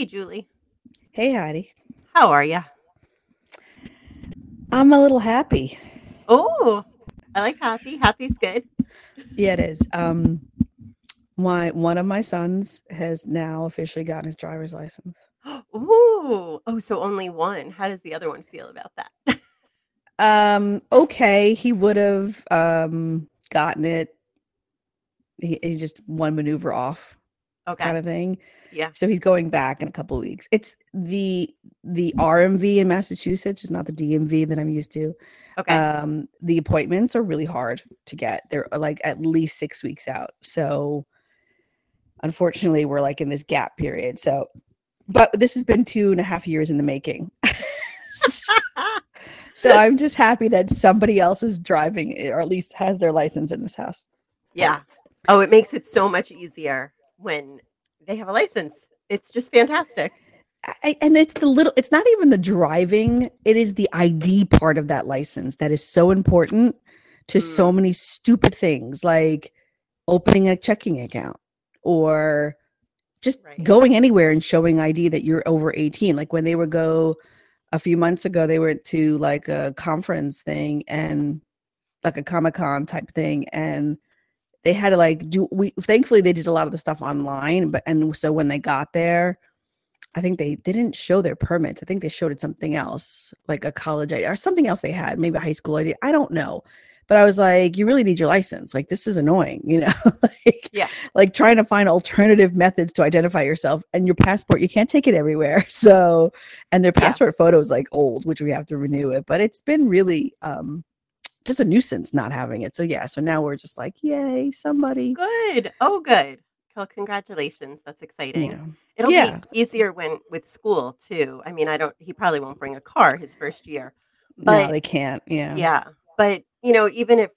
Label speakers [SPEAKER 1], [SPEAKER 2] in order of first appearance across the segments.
[SPEAKER 1] Hey, Julie.
[SPEAKER 2] Hey, Heidi.
[SPEAKER 1] How are you?
[SPEAKER 2] I'm a little happy.
[SPEAKER 1] Oh, I like happy. Happy's good.
[SPEAKER 2] Yeah, it is. Um, my one of my sons has now officially gotten his driver's license.
[SPEAKER 1] Ooh. Oh, so only one. How does the other one feel about that?
[SPEAKER 2] Um, okay, he would have um gotten it. He, he's just one maneuver off,
[SPEAKER 1] okay.
[SPEAKER 2] kind of thing.
[SPEAKER 1] Yeah.
[SPEAKER 2] So he's going back in a couple of weeks. It's the the RMV in Massachusetts, is not the DMV that I'm used to.
[SPEAKER 1] Okay.
[SPEAKER 2] Um, the appointments are really hard to get. They're uh, like at least six weeks out. So unfortunately, we're like in this gap period. So, but this has been two and a half years in the making. so I'm just happy that somebody else is driving or at least has their license in this house.
[SPEAKER 1] yeah. Oh, it makes it so much easier when they have a license. It's just fantastic.
[SPEAKER 2] I, and it's the little it's not even the driving it is the id part of that license that is so important to so mm. many stupid things like opening a checking account or just
[SPEAKER 1] Right.
[SPEAKER 2] going anywhere and showing id that you're over 18 like when they would go a few months ago they went to like a conference thing and like a comic-con type thing and they had to like do we thankfully they did a lot of the stuff online but and so when they got there I think they, they didn't show their permits. I think they showed it something else, like a college ID or something else they had, maybe a high school ID. I don't know. But I was like, you really need your license. Like this is annoying, you know? like,
[SPEAKER 1] Yeah.
[SPEAKER 2] like trying to find alternative methods to identify yourself and your passport, you can't take it everywhere. So and their
[SPEAKER 1] Yeah.
[SPEAKER 2] passport photo is like old, which we have to renew it. But it's been really um just a nuisance not having it. So yeah, so now we're just like, yay, somebody.
[SPEAKER 1] Good. Oh, good. Well, congratulations. That's exciting.
[SPEAKER 2] Know.
[SPEAKER 1] It'll
[SPEAKER 2] Yeah.
[SPEAKER 1] be easier when with school too. I mean, I don't. He probably won't bring a car his first year,
[SPEAKER 2] no, they can't. Yeah.
[SPEAKER 1] yeah. But you know, even if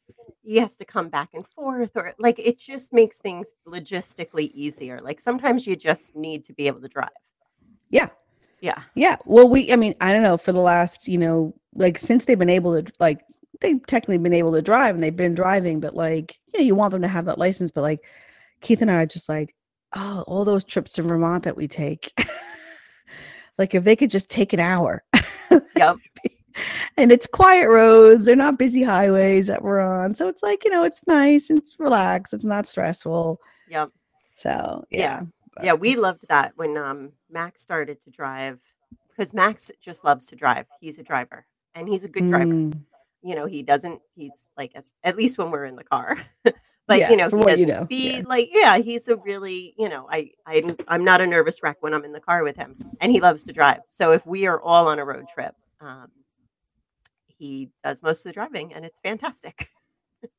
[SPEAKER 1] he has to come back and forth, or like, it just makes things logistically easier. Like sometimes you just need to be able to drive.
[SPEAKER 2] Yeah.
[SPEAKER 1] Yeah.
[SPEAKER 2] Yeah. Well, we, I mean, I don't know, for the last, you know, like since they've been able to, like, they've technically been able to drive and they've been driving, but like, yeah, you want them to have that license. But like, Keith and I are just like, oh, all those trips to Vermont that we take. like, if they could just take an hour.
[SPEAKER 1] Yep.
[SPEAKER 2] and it's quiet roads, they're not busy highways that we're on. So it's like, you know, it's nice and it's relaxed, it's not stressful.
[SPEAKER 1] Yep.
[SPEAKER 2] So,
[SPEAKER 1] Yeah.
[SPEAKER 2] yeah.
[SPEAKER 1] Yeah. We loved that when um Max started to drive because Max just loves to drive. He's a driver and he's a good driver.
[SPEAKER 2] Mm,
[SPEAKER 1] you know, he doesn't, he's like, at least when we're in the car, but
[SPEAKER 2] Yeah,
[SPEAKER 1] you know, he
[SPEAKER 2] what you know, yeah.
[SPEAKER 1] speed. Like, yeah, he's a really, you know, I, I, I'm not a nervous wreck when I'm in the car with him and he loves to drive. So if we are all on a road trip, um, he does most of the driving and it's fantastic.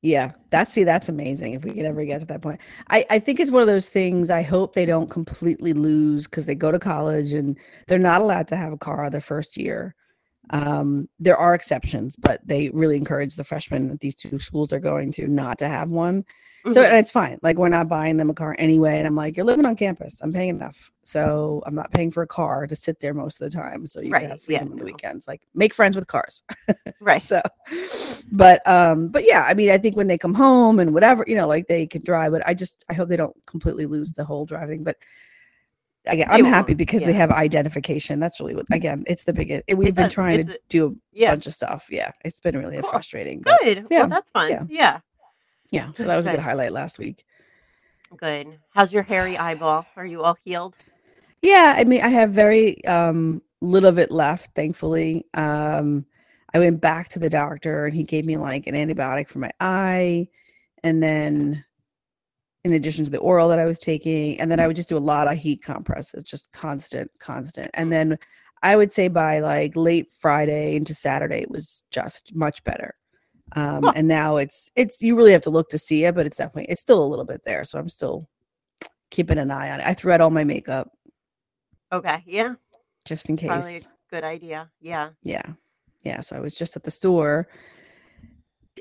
[SPEAKER 2] Yeah, that's see, that's amazing if we could ever get to that point. I, I think it's one of those things I hope they don't completely lose because they go to college and they're not allowed to have a car their first year. Um, there are exceptions, but they really encourage the freshmen that these two schools are going to not to have one. So
[SPEAKER 1] Mhm.
[SPEAKER 2] and it's fine. Like we're not buying them a car anyway. And I'm like, you're living on campus. I'm paying enough. So I'm not paying for a car to sit there most of the time. So you
[SPEAKER 1] Right,
[SPEAKER 2] can have
[SPEAKER 1] yeah,
[SPEAKER 2] on the
[SPEAKER 1] no.
[SPEAKER 2] weekends. Like make friends with cars.
[SPEAKER 1] right.
[SPEAKER 2] So, but um, but yeah, I mean, I think when they come home and whatever, you know, like they can drive. But I just I hope they don't completely lose the whole driving. But again, I'm happy because they have identification. That's really what again, it's the biggest. We've been
[SPEAKER 1] does,
[SPEAKER 2] trying
[SPEAKER 1] it's
[SPEAKER 2] to
[SPEAKER 1] a-
[SPEAKER 2] do a
[SPEAKER 1] Yeah.
[SPEAKER 2] bunch of stuff. Yeah, it's been really
[SPEAKER 1] Cool.
[SPEAKER 2] frustrating.
[SPEAKER 1] Good.
[SPEAKER 2] yeah,
[SPEAKER 1] Well, that's fun.
[SPEAKER 2] yeah.
[SPEAKER 1] Yeah.
[SPEAKER 2] yeah, so that was a good
[SPEAKER 1] Good.
[SPEAKER 2] highlight last week.
[SPEAKER 1] Good. How's your hairy eyeball? Are you all healed?
[SPEAKER 2] Yeah, I mean, I have very um little of it left, thankfully. Um I went back to the doctor and he gave me like an antibiotic for my eye and then in addition to the oral that I was taking and then I would just do a lot of heat compresses, just constant constant. And then I would say by like late Friday into Saturday it was just much better. Um
[SPEAKER 1] Cool.
[SPEAKER 2] and now it's it's you really have to look to see it, but it's definitely it's still a little bit there, so I'm still keeping an eye on it. I threw out all my makeup
[SPEAKER 1] Okay. Yeah.
[SPEAKER 2] just in case.
[SPEAKER 1] Probably a good idea. Yeah.
[SPEAKER 2] Yeah. Yeah. So I was just at the store.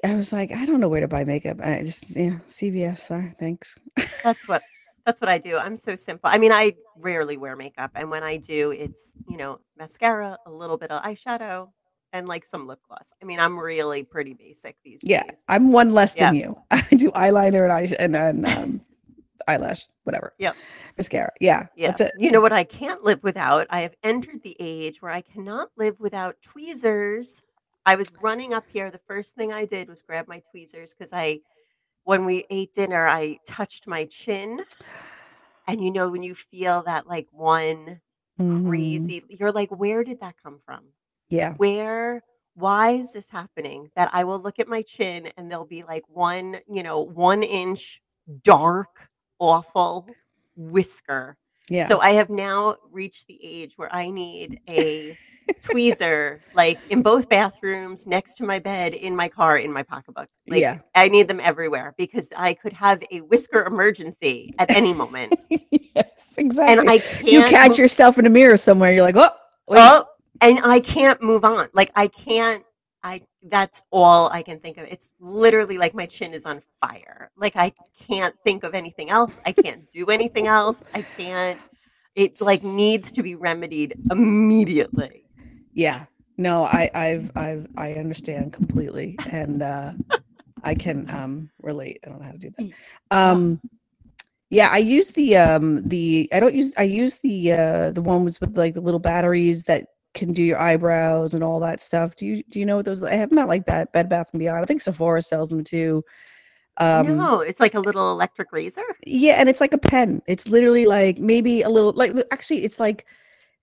[SPEAKER 2] I was like, I don't know where to buy makeup. I just, yeah, CVS. Sorry. Thanks.
[SPEAKER 1] That's what that's what I do. I'm so simple. I mean, I rarely wear makeup, and when I do, it's you know mascara, a little bit of eyeshadow, and like some lip gloss. I mean, I'm really pretty basic these days.
[SPEAKER 2] Yeah.
[SPEAKER 1] days.
[SPEAKER 2] I'm one less than
[SPEAKER 1] Yeah.
[SPEAKER 2] you. I do eyeliner and eye and then um, eyelash, whatever.
[SPEAKER 1] Yeah,
[SPEAKER 2] Mascara. Yeah.
[SPEAKER 1] Yeah.
[SPEAKER 2] That's it.
[SPEAKER 1] You know what I can't live without? I have entered the age where I cannot live without tweezers. I was running up here. The first thing I did was grab my tweezers because I, when we ate dinner, I touched my chin. And you know, when you feel that like one
[SPEAKER 2] Mhm.
[SPEAKER 1] crazy, you're like, where did that come from?
[SPEAKER 2] Yeah.
[SPEAKER 1] Where, why is this happening? That I will look at my chin and there'll be like one, you know, one inch dark, awful whisker
[SPEAKER 2] Yeah.
[SPEAKER 1] so I have now reached the age where I need a tweezer, like in both bathrooms, next to my bed, in my car, in my pocketbook. Like,
[SPEAKER 2] Yeah.
[SPEAKER 1] I need them everywhere because I could have a whisker emergency at any moment,
[SPEAKER 2] yes, exactly.
[SPEAKER 1] and I can't.
[SPEAKER 2] you catch
[SPEAKER 1] move-
[SPEAKER 2] yourself in a mirror somewhere. You're like, oh, wait.
[SPEAKER 1] oh, and I can't move on. Like I can't. I that's all I can think of. It's literally like my chin is on fire. Like I can't think of anything else. I can't do anything else. I can't. It like needs to be remedied immediately.
[SPEAKER 2] yeah. No, I, I've, I've, I understand completely, and uh, I can um relate. I don't know how to do that. Um, yeah, I use the um the I don't use I use the uh the ones with like the little batteries that can do your eyebrows and all that stuff. Do you do you know what those? I have them at like Bed Bed Bath and Beyond. I think Sephora sells them too. Um,
[SPEAKER 1] no, it's like a little electric razor.
[SPEAKER 2] Yeah, and it's like a pen. It's literally like maybe a little like actually it's like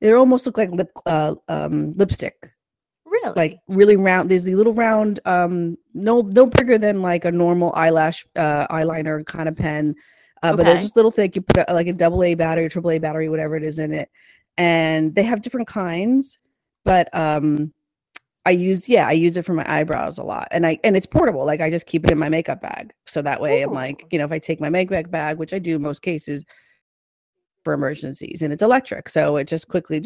[SPEAKER 2] they almost look like lip uh um lipstick.
[SPEAKER 1] Really?
[SPEAKER 2] Like really round. There's the little round um no no bigger than like a normal eyelash uh eyeliner kind of pen. Uh, but they're
[SPEAKER 1] Okay.
[SPEAKER 2] just little thick. You put a, like a double A battery, triple A battery, whatever it is in it, and they have different kinds. But um, I use yeah, I use it for my eyebrows a lot, and I and it's portable. Like I just keep it in my makeup bag, so that way I'm like you know if I take my makeup bag, which I do in most cases for emergencies, and it's electric, so it just quickly.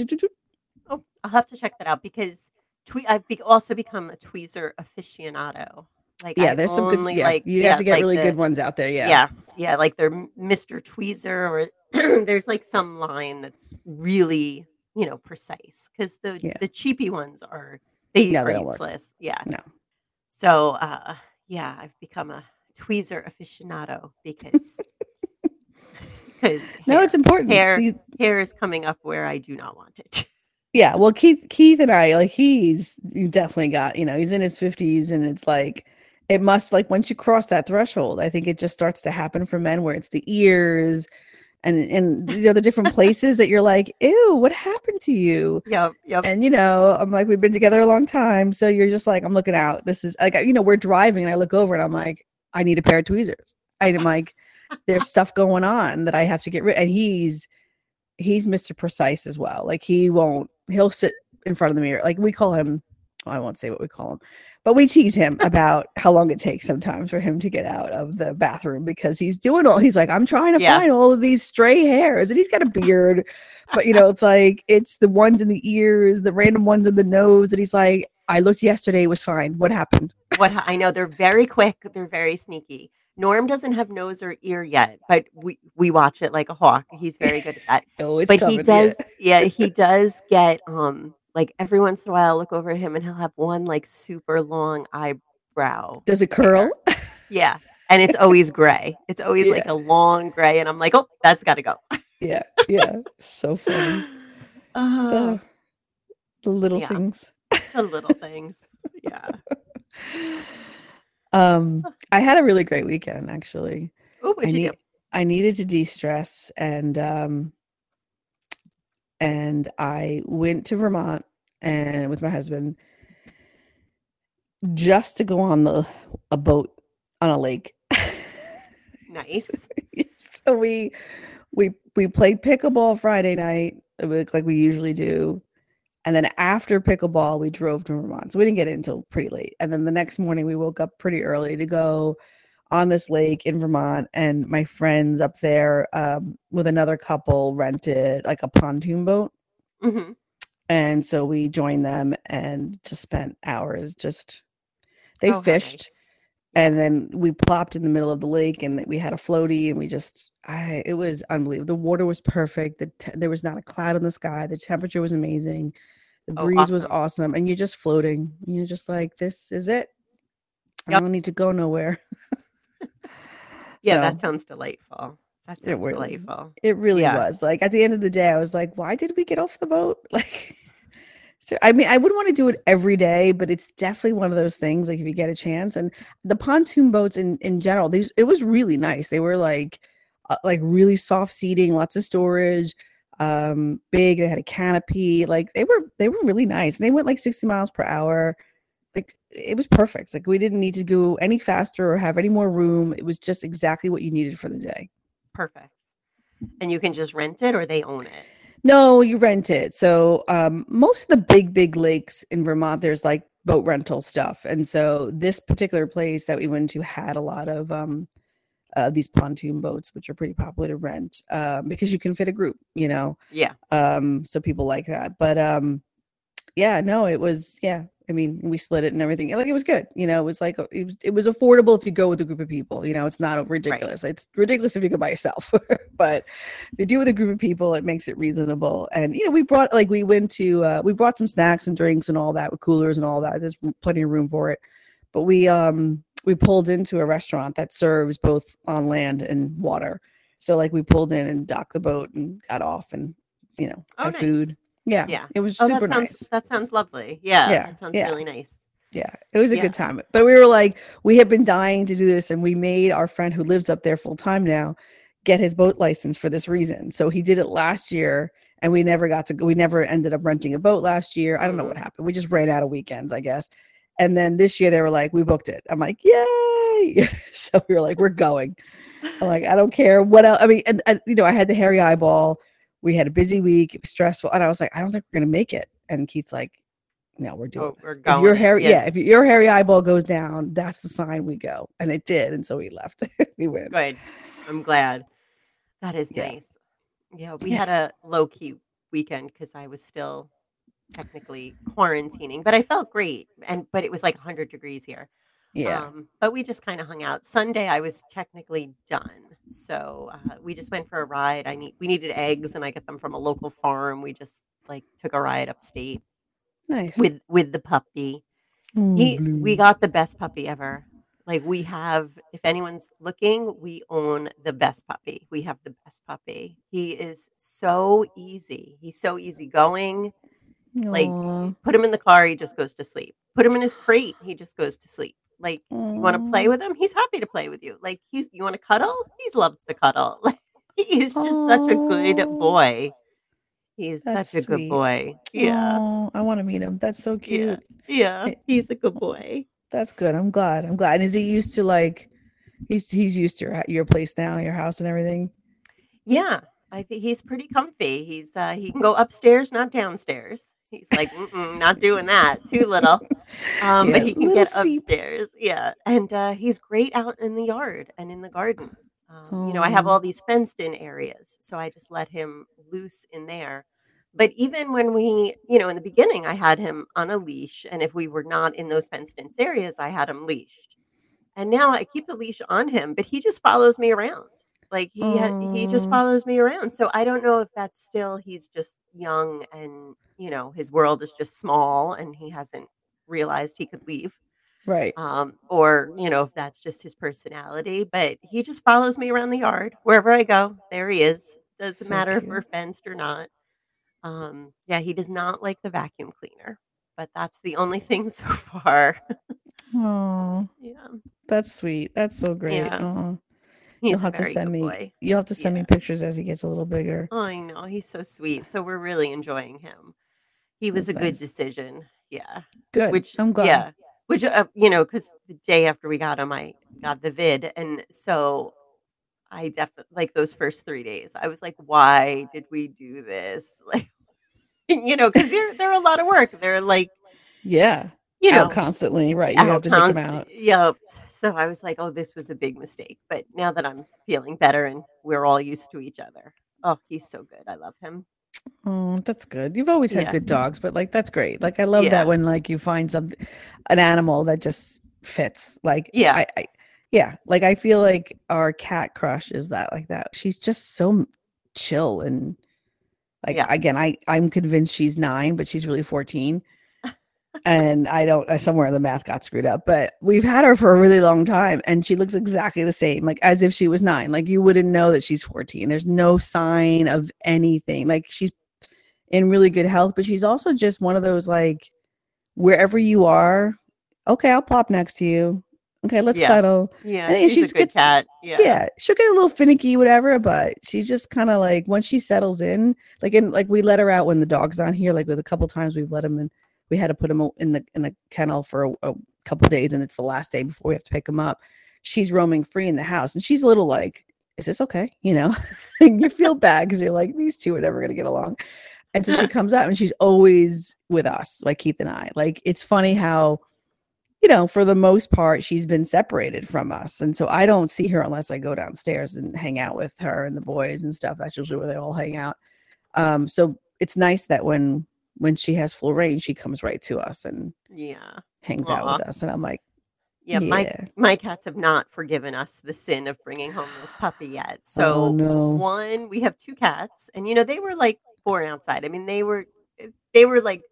[SPEAKER 1] oh, I'll have to check that out because twe- I've be- also become a tweezer aficionado. Like
[SPEAKER 2] Yeah,
[SPEAKER 1] I
[SPEAKER 2] there's some good. Yeah,
[SPEAKER 1] like
[SPEAKER 2] you
[SPEAKER 1] yeah,
[SPEAKER 2] have to get
[SPEAKER 1] like
[SPEAKER 2] really
[SPEAKER 1] the-
[SPEAKER 2] good ones out there. Yeah,
[SPEAKER 1] yeah yeah like they're mr tweezer or there's like some line that's really you know precise because the
[SPEAKER 2] Yeah.
[SPEAKER 1] the cheapy ones are they
[SPEAKER 2] No,
[SPEAKER 1] are
[SPEAKER 2] they don't work.
[SPEAKER 1] useless yeah
[SPEAKER 2] No.
[SPEAKER 1] so uh yeah i've become a tweezer aficionado because because
[SPEAKER 2] No, it's important. It's
[SPEAKER 1] hair-
[SPEAKER 2] these-
[SPEAKER 1] hair is coming up where i do not want it
[SPEAKER 2] yeah well keith keith and i like he's he definitely got you know he's in his 50s and it's like it must like once you cross that threshold i think it just starts to happen for men where it's the ears and and you know the different places that you're like ew what happened to you?
[SPEAKER 1] Yep yep
[SPEAKER 2] and you know i'm like we've been together a long time. So you're just like i'm looking out. This is like you know we're driving and i look over and i'm like i need a pair of tweezers. I'm like there's stuff going on that i have to get rid and he's he's mr precise as well. Like he won't he'll sit in front of the mirror. Like we call him i won't say what we call him but we tease him about how long it takes sometimes for him to get out of the bathroom because he's doing all he's like i'm trying to
[SPEAKER 1] Yeah.
[SPEAKER 2] find all of these stray hairs and he's got a beard but you know it's like it's the ones in the ears the random ones in the nose that he's like i looked yesterday it was fine what happened
[SPEAKER 1] what I know they're very quick, they're very sneaky. Norm doesn't have nose or ear yet, but we we watch it like a hawk. He's very good at that.
[SPEAKER 2] oh it's
[SPEAKER 1] but he does, yeah. he does get um like every once in a while. I'll look over at him and he'll have one like super long eyebrow.
[SPEAKER 2] does it curl
[SPEAKER 1] Yeah, and it's always gray. It's always like a long gray, and I'm like, oh, that's got to go.
[SPEAKER 2] yeah yeah so funny
[SPEAKER 1] Uh,
[SPEAKER 2] the, little
[SPEAKER 1] yeah.
[SPEAKER 2] things
[SPEAKER 1] the little things. Yeah.
[SPEAKER 2] um i had a really great weekend actually
[SPEAKER 1] Oh,
[SPEAKER 2] I
[SPEAKER 1] do?
[SPEAKER 2] I needed to de-stress and um and I went to Vermont and with my husband just to go on the a boat on a lake.
[SPEAKER 1] Nice.
[SPEAKER 2] so we we we played pickleball Friday night like like we usually do. And then after pickleball, we drove to Vermont. So we didn't get in until pretty late. And then the next morning, we woke up pretty early to go on this lake in Vermont. And my friends up there um, with another couple rented like a pontoon boat.
[SPEAKER 1] hmm
[SPEAKER 2] And so we joined them and just spent hours just, they
[SPEAKER 1] Oh,
[SPEAKER 2] fished
[SPEAKER 1] nice.
[SPEAKER 2] and then we plopped in the middle of the lake and we had a floaty and we just I it was unbelievable. The water was perfect. The te- there was not a cloud in the sky. The temperature was amazing. The
[SPEAKER 1] Oh,
[SPEAKER 2] breeze was
[SPEAKER 1] awesome.
[SPEAKER 2] awesome and you're just floating. You're just like this is it. I don't need to go nowhere.
[SPEAKER 1] Yeah,
[SPEAKER 2] So,
[SPEAKER 1] that sounds delightful. That
[SPEAKER 2] It
[SPEAKER 1] sounds
[SPEAKER 2] really-
[SPEAKER 1] delightful.
[SPEAKER 2] It really
[SPEAKER 1] Yeah.
[SPEAKER 2] was. Like at the end of the day, I was like, why did we get off the boat? Like so I mean, I wouldn't want to do it every day, but it's definitely one of those things like if you get a chance and the pontoon boats in in general, these it was really nice. They were like uh, like really soft seating, lots of storage, um big, they had a canopy, like they were they were really nice. And they went like 60 miles per hour. Like it was perfect. Like we didn't need to go any faster or have any more room. It was just exactly what you needed for the day.
[SPEAKER 1] Perfect. And you can just rent it or they own it.
[SPEAKER 2] No, you rent it. So um, most of the big, big lakes in Vermont, there's like boat rental stuff, and so this particular place that we went to had a lot of um, uh, these pontoon boats, which are pretty popular to rent um, because you can fit a group, you know.
[SPEAKER 1] Yeah.
[SPEAKER 2] Um, so people like that. But um, yeah, no, it was yeah. I mean, we split it and everything. Like it was good, you know. It was like it was, it was affordable if you go with a group of people. You know, it's not ridiculous. It's ridiculous if you go by yourself, but if you do with a group of people, it makes it reasonable. And you know, we brought like we went to uh, we brought some snacks and drinks and all that with coolers and all that. There's plenty of room for it. But we um we pulled into a restaurant that serves both on land and water. So like we pulled in and docked the boat and got off and you know
[SPEAKER 1] Oh,
[SPEAKER 2] had
[SPEAKER 1] nice.
[SPEAKER 2] food. Yeah,
[SPEAKER 1] Yeah.
[SPEAKER 2] it was
[SPEAKER 1] Oh,
[SPEAKER 2] super
[SPEAKER 1] that sounds
[SPEAKER 2] nice.
[SPEAKER 1] that sounds lovely. Yeah.
[SPEAKER 2] Yeah,
[SPEAKER 1] That sounds
[SPEAKER 2] yeah.
[SPEAKER 1] really nice.
[SPEAKER 2] Yeah, it was a
[SPEAKER 1] Yeah.
[SPEAKER 2] good time. But we were like, we have been dying to do this, and we made our friend who lives up there full time now get his boat license for this reason. So he did it last year, and we never got to go. We never ended up renting a boat last year. I don't know what
[SPEAKER 1] Mhm.
[SPEAKER 2] happened. We just ran out of weekends, I guess. And then this year they were like, we booked it. I'm like, yay! so we were like, we're going. I'm like, I don't care what else. I mean, and, and you know, I had the hairy eyeball. We had a busy week. It was stressful, and I was like, I don't think we're gonna make it. And Keith's like, No, we're doing.
[SPEAKER 1] Oh, we're.
[SPEAKER 2] If your hairy,
[SPEAKER 1] yeah.
[SPEAKER 2] yeah. if your hairy eyeball goes down, that's the sign we go, and it did, and so we left. we went.
[SPEAKER 1] Good. I'm glad. That is
[SPEAKER 2] Yeah.
[SPEAKER 1] nice. Yeah, we
[SPEAKER 2] Yeah.
[SPEAKER 1] had a low key weekend because I was still technically quarantining, but I felt great. And but it was like 100 degrees here.
[SPEAKER 2] Yeah,
[SPEAKER 1] Um, but we just kind of hung out. Sunday, I was technically done, so uh, we just went for a ride. I need we needed eggs, and I get them from a local farm. We just like took a ride upstate
[SPEAKER 2] nice.
[SPEAKER 1] with with the puppy.
[SPEAKER 2] Ooh,
[SPEAKER 1] He,
[SPEAKER 2] Blue.
[SPEAKER 1] we got the best puppy ever. Like we have, if anyone's looking, we own the best puppy. We have the best puppy. He is so easy. He's so easygoing. like, Put him in the car, he just goes to sleep. Put him in his crate, he just goes to sleep. Like you want to play with him, he's happy to play with you. Like he's you want to cuddle, he's loves to cuddle. Like he is just such a good boy. He's
[SPEAKER 2] That's
[SPEAKER 1] such a good boy. Yeah.
[SPEAKER 2] Aw, I want to meet him. That's so cute.
[SPEAKER 1] Yeah.
[SPEAKER 2] Eh,
[SPEAKER 1] He's a good boy.
[SPEAKER 2] That's good. I'm glad. I'm glad. And is he used to like? He's he's used to your your place now, your house and everything.
[SPEAKER 1] Yeah, I think he's pretty comfy. He's uh, he can go upstairs, not downstairs. He's like, Mm-mm, not doing that. Too little. Um,
[SPEAKER 2] Yeah,
[SPEAKER 1] but he can get
[SPEAKER 2] steep.
[SPEAKER 1] upstairs. Yeah, and uh, he's great out in the yard and in the garden. Um, you know, I have all these fenced-in areas, so I just let him loose in there. But even when we, you know, in the beginning, I had him on a leash, and if we were not in those fenced-in areas, I had him leashed. And now I keep the leash on him, but he just follows me around. Like he he just follows me around. So I don't know if that's still he's just young and you know his world is just small and he hasn't realized he could leave.
[SPEAKER 2] Right.
[SPEAKER 1] Um, or you know if that's just his personality. But he just follows me around the yard wherever I go. There he is. Doesn't
[SPEAKER 2] So
[SPEAKER 1] matter if we're fenced or not. Um, yeah, he does not like the vacuum cleaner, but that's the only thing so far.
[SPEAKER 2] Oh,
[SPEAKER 1] yeah,
[SPEAKER 2] that's sweet. That's so great.
[SPEAKER 1] Yeah. he's
[SPEAKER 2] You'll have to send me.
[SPEAKER 1] boy.
[SPEAKER 2] You'll have to send
[SPEAKER 1] Yeah.
[SPEAKER 2] me pictures as he gets a little bigger.
[SPEAKER 1] I know he's so sweet. So we're really enjoying him. He was
[SPEAKER 2] That's
[SPEAKER 1] a good
[SPEAKER 2] nice.
[SPEAKER 1] decision. Yeah.
[SPEAKER 2] Good.
[SPEAKER 1] Which
[SPEAKER 2] I'm glad.
[SPEAKER 1] yeah. Which uh, you know, because the day after we got him, I got the vid, and so I definitely like those first three days. I was like, why did we do this? Like, you know, because they're they're a lot of work. They're like,
[SPEAKER 2] Yeah.
[SPEAKER 1] you know,
[SPEAKER 2] out constantly. Right. You have to take them out.
[SPEAKER 1] Yep. So I was like, oh, this was a big mistake. But now that I'm feeling better and we're all used to each other, oh, he's so good. I love him.
[SPEAKER 2] Oh, that's good. You've always had
[SPEAKER 1] Yeah.
[SPEAKER 2] good dogs, but like that's great. Like I love
[SPEAKER 1] Yeah.
[SPEAKER 2] that when like you find something, an animal that just fits. Like
[SPEAKER 1] Yeah.
[SPEAKER 2] I, I yeah. Like I feel like our cat crush is that like that. She's just so chill and like
[SPEAKER 1] Yeah.
[SPEAKER 2] again, I I'm convinced she's nine, but she's really fourteen. And I don't uh, somewhere the math got screwed up, but we've had her for a really long time and she looks exactly the same, like as if she was nine. Like you wouldn't know that she's 14. There's no sign of anything. Like she's in really good health, but she's also just one of those like wherever you are, okay, I'll plop next to you. Okay, let's
[SPEAKER 1] Yeah.
[SPEAKER 2] cuddle.
[SPEAKER 1] Yeah,
[SPEAKER 2] I think
[SPEAKER 1] she's,
[SPEAKER 2] she's
[SPEAKER 1] a good
[SPEAKER 2] gets-
[SPEAKER 1] cat. Yeah.
[SPEAKER 2] Yeah. she'll get a little finicky, whatever, but she's just kind of like once she settles in, like in like we let her out when the dog's on here. Like with a couple times we've let him in. We had to put him in the in the kennel for a, a couple days, and it's the last day before we have to pick him up. She's roaming free in the house, and she's a little like, "Is this okay?" You know, you feel bad because you're like, these two are never gonna get along. And so she comes out, and she's always with us, like Keith and I. Like it's funny how you know, for the most part, she's been separated from us. And so I don't see her unless I go downstairs and hang out with her and the boys and stuff. That's usually where they all hang out. Um, so it's nice that when when she has full reign, she comes right to us and
[SPEAKER 1] Yeah.
[SPEAKER 2] hangs out with us. And I'm like,
[SPEAKER 1] Yeah.
[SPEAKER 2] yeah,
[SPEAKER 1] My my cats have not forgiven us the sin of bringing home this puppy yet. So
[SPEAKER 2] oh no.
[SPEAKER 1] one, we have two cats, and you know they were like born outside. I mean, they were eh, they were like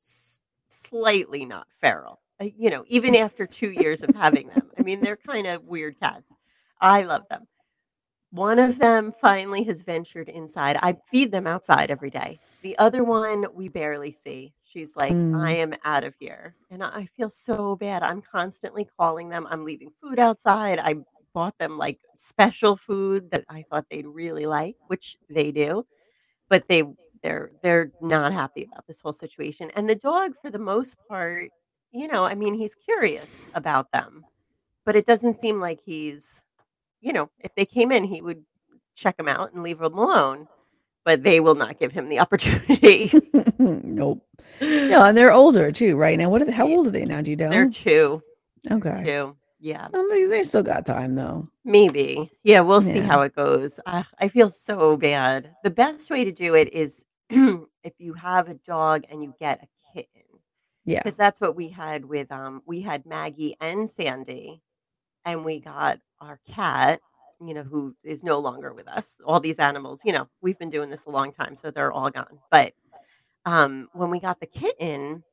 [SPEAKER 1] s- slightly not feral. uh, You know, even after two years of having them. I mean, they're kind of weird cats. I love them. One of them finally has ventured inside. I feed them outside every day. The other one we barely see. She's like,
[SPEAKER 2] Mm.
[SPEAKER 1] I am out of here. And I I feel so bad. I'm constantly calling them. I'm leaving food outside. I bought them like special food that I thought they'd really like, which they do. But they they're they're not happy about this whole situation. And the dog for the most part, you know, I mean, he's curious about them. But it doesn't seem like he's you know, if they came in, he would check them out and leave them alone. But they will not give him the opportunity.
[SPEAKER 2] nope. No, and they're older too, right now. What are they, how old are they now? Do you know?
[SPEAKER 1] They're two,
[SPEAKER 2] okay.
[SPEAKER 1] two. Yeah,
[SPEAKER 2] Well, they, they still got time though.
[SPEAKER 1] maybe. Yeah, we'll see how it goes. I, I feel so bad. The best way to do it is if you have a dog and you get a kitten,
[SPEAKER 2] Yeah.
[SPEAKER 1] because that's what we had with um we had Maggie and Sandy, and we got our cat. You know, who is no longer with us. All these animals, you know, we've been doing this a long time, so they're all gone. But um, when we got the kitten,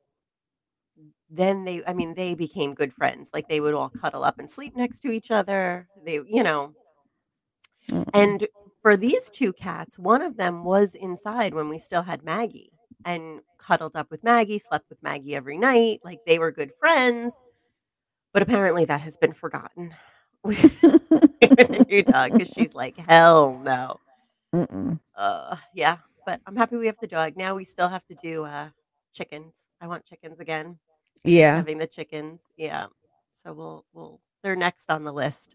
[SPEAKER 1] then they, I mean, they became good friends. Like they would all cuddle up and sleep next to each other. They, you know, and for these two cats, one of them was inside when we still had Maggie and cuddled up with Maggie, slept with Maggie every night. Like they were good friends. But apparently that has been forgotten the new dog because she's like, hell no.
[SPEAKER 2] Mm-mm.
[SPEAKER 1] Uh, yeah. But I'm happy we have the dog. Now we still have to do uh, chickens. I want chickens again.
[SPEAKER 2] Yeah.
[SPEAKER 1] Having the chickens. Yeah. So we'll, we'll, they're next on the list.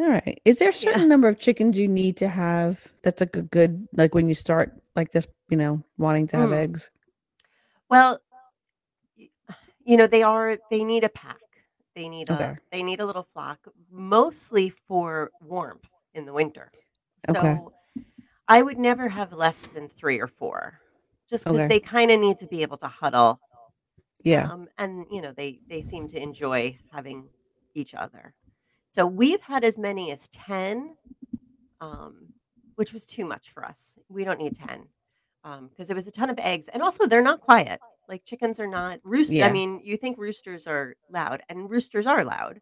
[SPEAKER 2] All right. Is there a
[SPEAKER 1] Yeah.
[SPEAKER 2] certain number of chickens you need to have? That's like a good like when you start like this, you know, wanting to have
[SPEAKER 1] Mm.
[SPEAKER 2] eggs.
[SPEAKER 1] Well, you know, they are they need a pack. They need a they need a little flock, mostly for warmth in the winter. So
[SPEAKER 2] Okay.
[SPEAKER 1] I would never have less than three or four, just because
[SPEAKER 2] Okay.
[SPEAKER 1] they kind of need to be able to huddle.
[SPEAKER 2] Yeah.
[SPEAKER 1] Um, and you know, they they seem to enjoy having each other. So we've had as many as ten, um, which was too much for us. We don't need ten because it was a ton of eggs, and also they're not quiet. Like chickens are not roost. I mean, you think roosters are loud, and roosters are loud,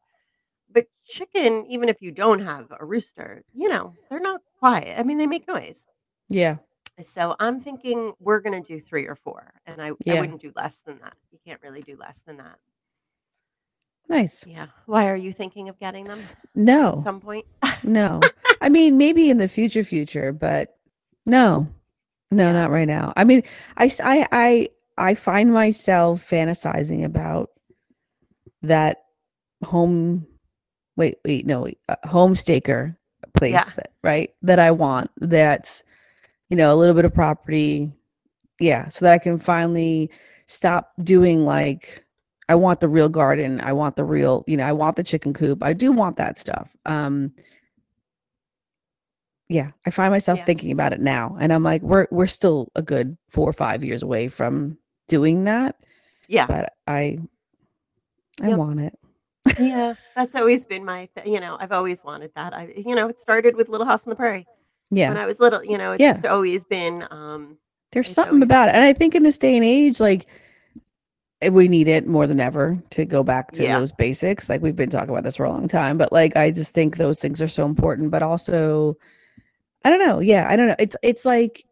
[SPEAKER 1] but chicken, even if you don't have a rooster, you know, they're not quiet. I mean, they make noise.
[SPEAKER 2] Yeah.
[SPEAKER 1] So I'm thinking we're gonna do three or four, and I, I wouldn't do less than that. You can't really do less than that.
[SPEAKER 2] Nice.
[SPEAKER 1] Yeah. Why are you thinking of getting them at
[SPEAKER 2] No.
[SPEAKER 1] some point?
[SPEAKER 2] No. I mean, maybe in the future future, but no. No,
[SPEAKER 1] Yeah.
[SPEAKER 2] not right now. I mean, I I I I find myself fantasizing about that home wait, wait, no, wait, uh, homestaker place
[SPEAKER 1] Yeah.
[SPEAKER 2] that, right? That I want. That's you know, a little bit of property. Yeah, so that I can finally stop doing like I want the real garden. I want the real, you know, I want the chicken coop. I do want that stuff. Um yeah, I find myself
[SPEAKER 1] Yeah.
[SPEAKER 2] thinking about it now and I'm like we're we're still a good 4 or 5 years away from doing that,
[SPEAKER 1] Yeah.
[SPEAKER 2] but I I
[SPEAKER 1] Yep.
[SPEAKER 2] want it.
[SPEAKER 1] yeah. That's always been my, th- you know, I've always wanted that. I, you know, it started with Little House on the Prairie
[SPEAKER 2] Yeah.
[SPEAKER 1] when I was little. You know, it's
[SPEAKER 2] Yeah.
[SPEAKER 1] just always been. um
[SPEAKER 2] There's something about it. And I think in this day and age like eh, we need it more than ever to go back to
[SPEAKER 1] Yeah.
[SPEAKER 2] those basics. Like we've been talking about this for a long time, but like I just think those things are so important. But also, I don't know. Yeah, I don't know. It's it's like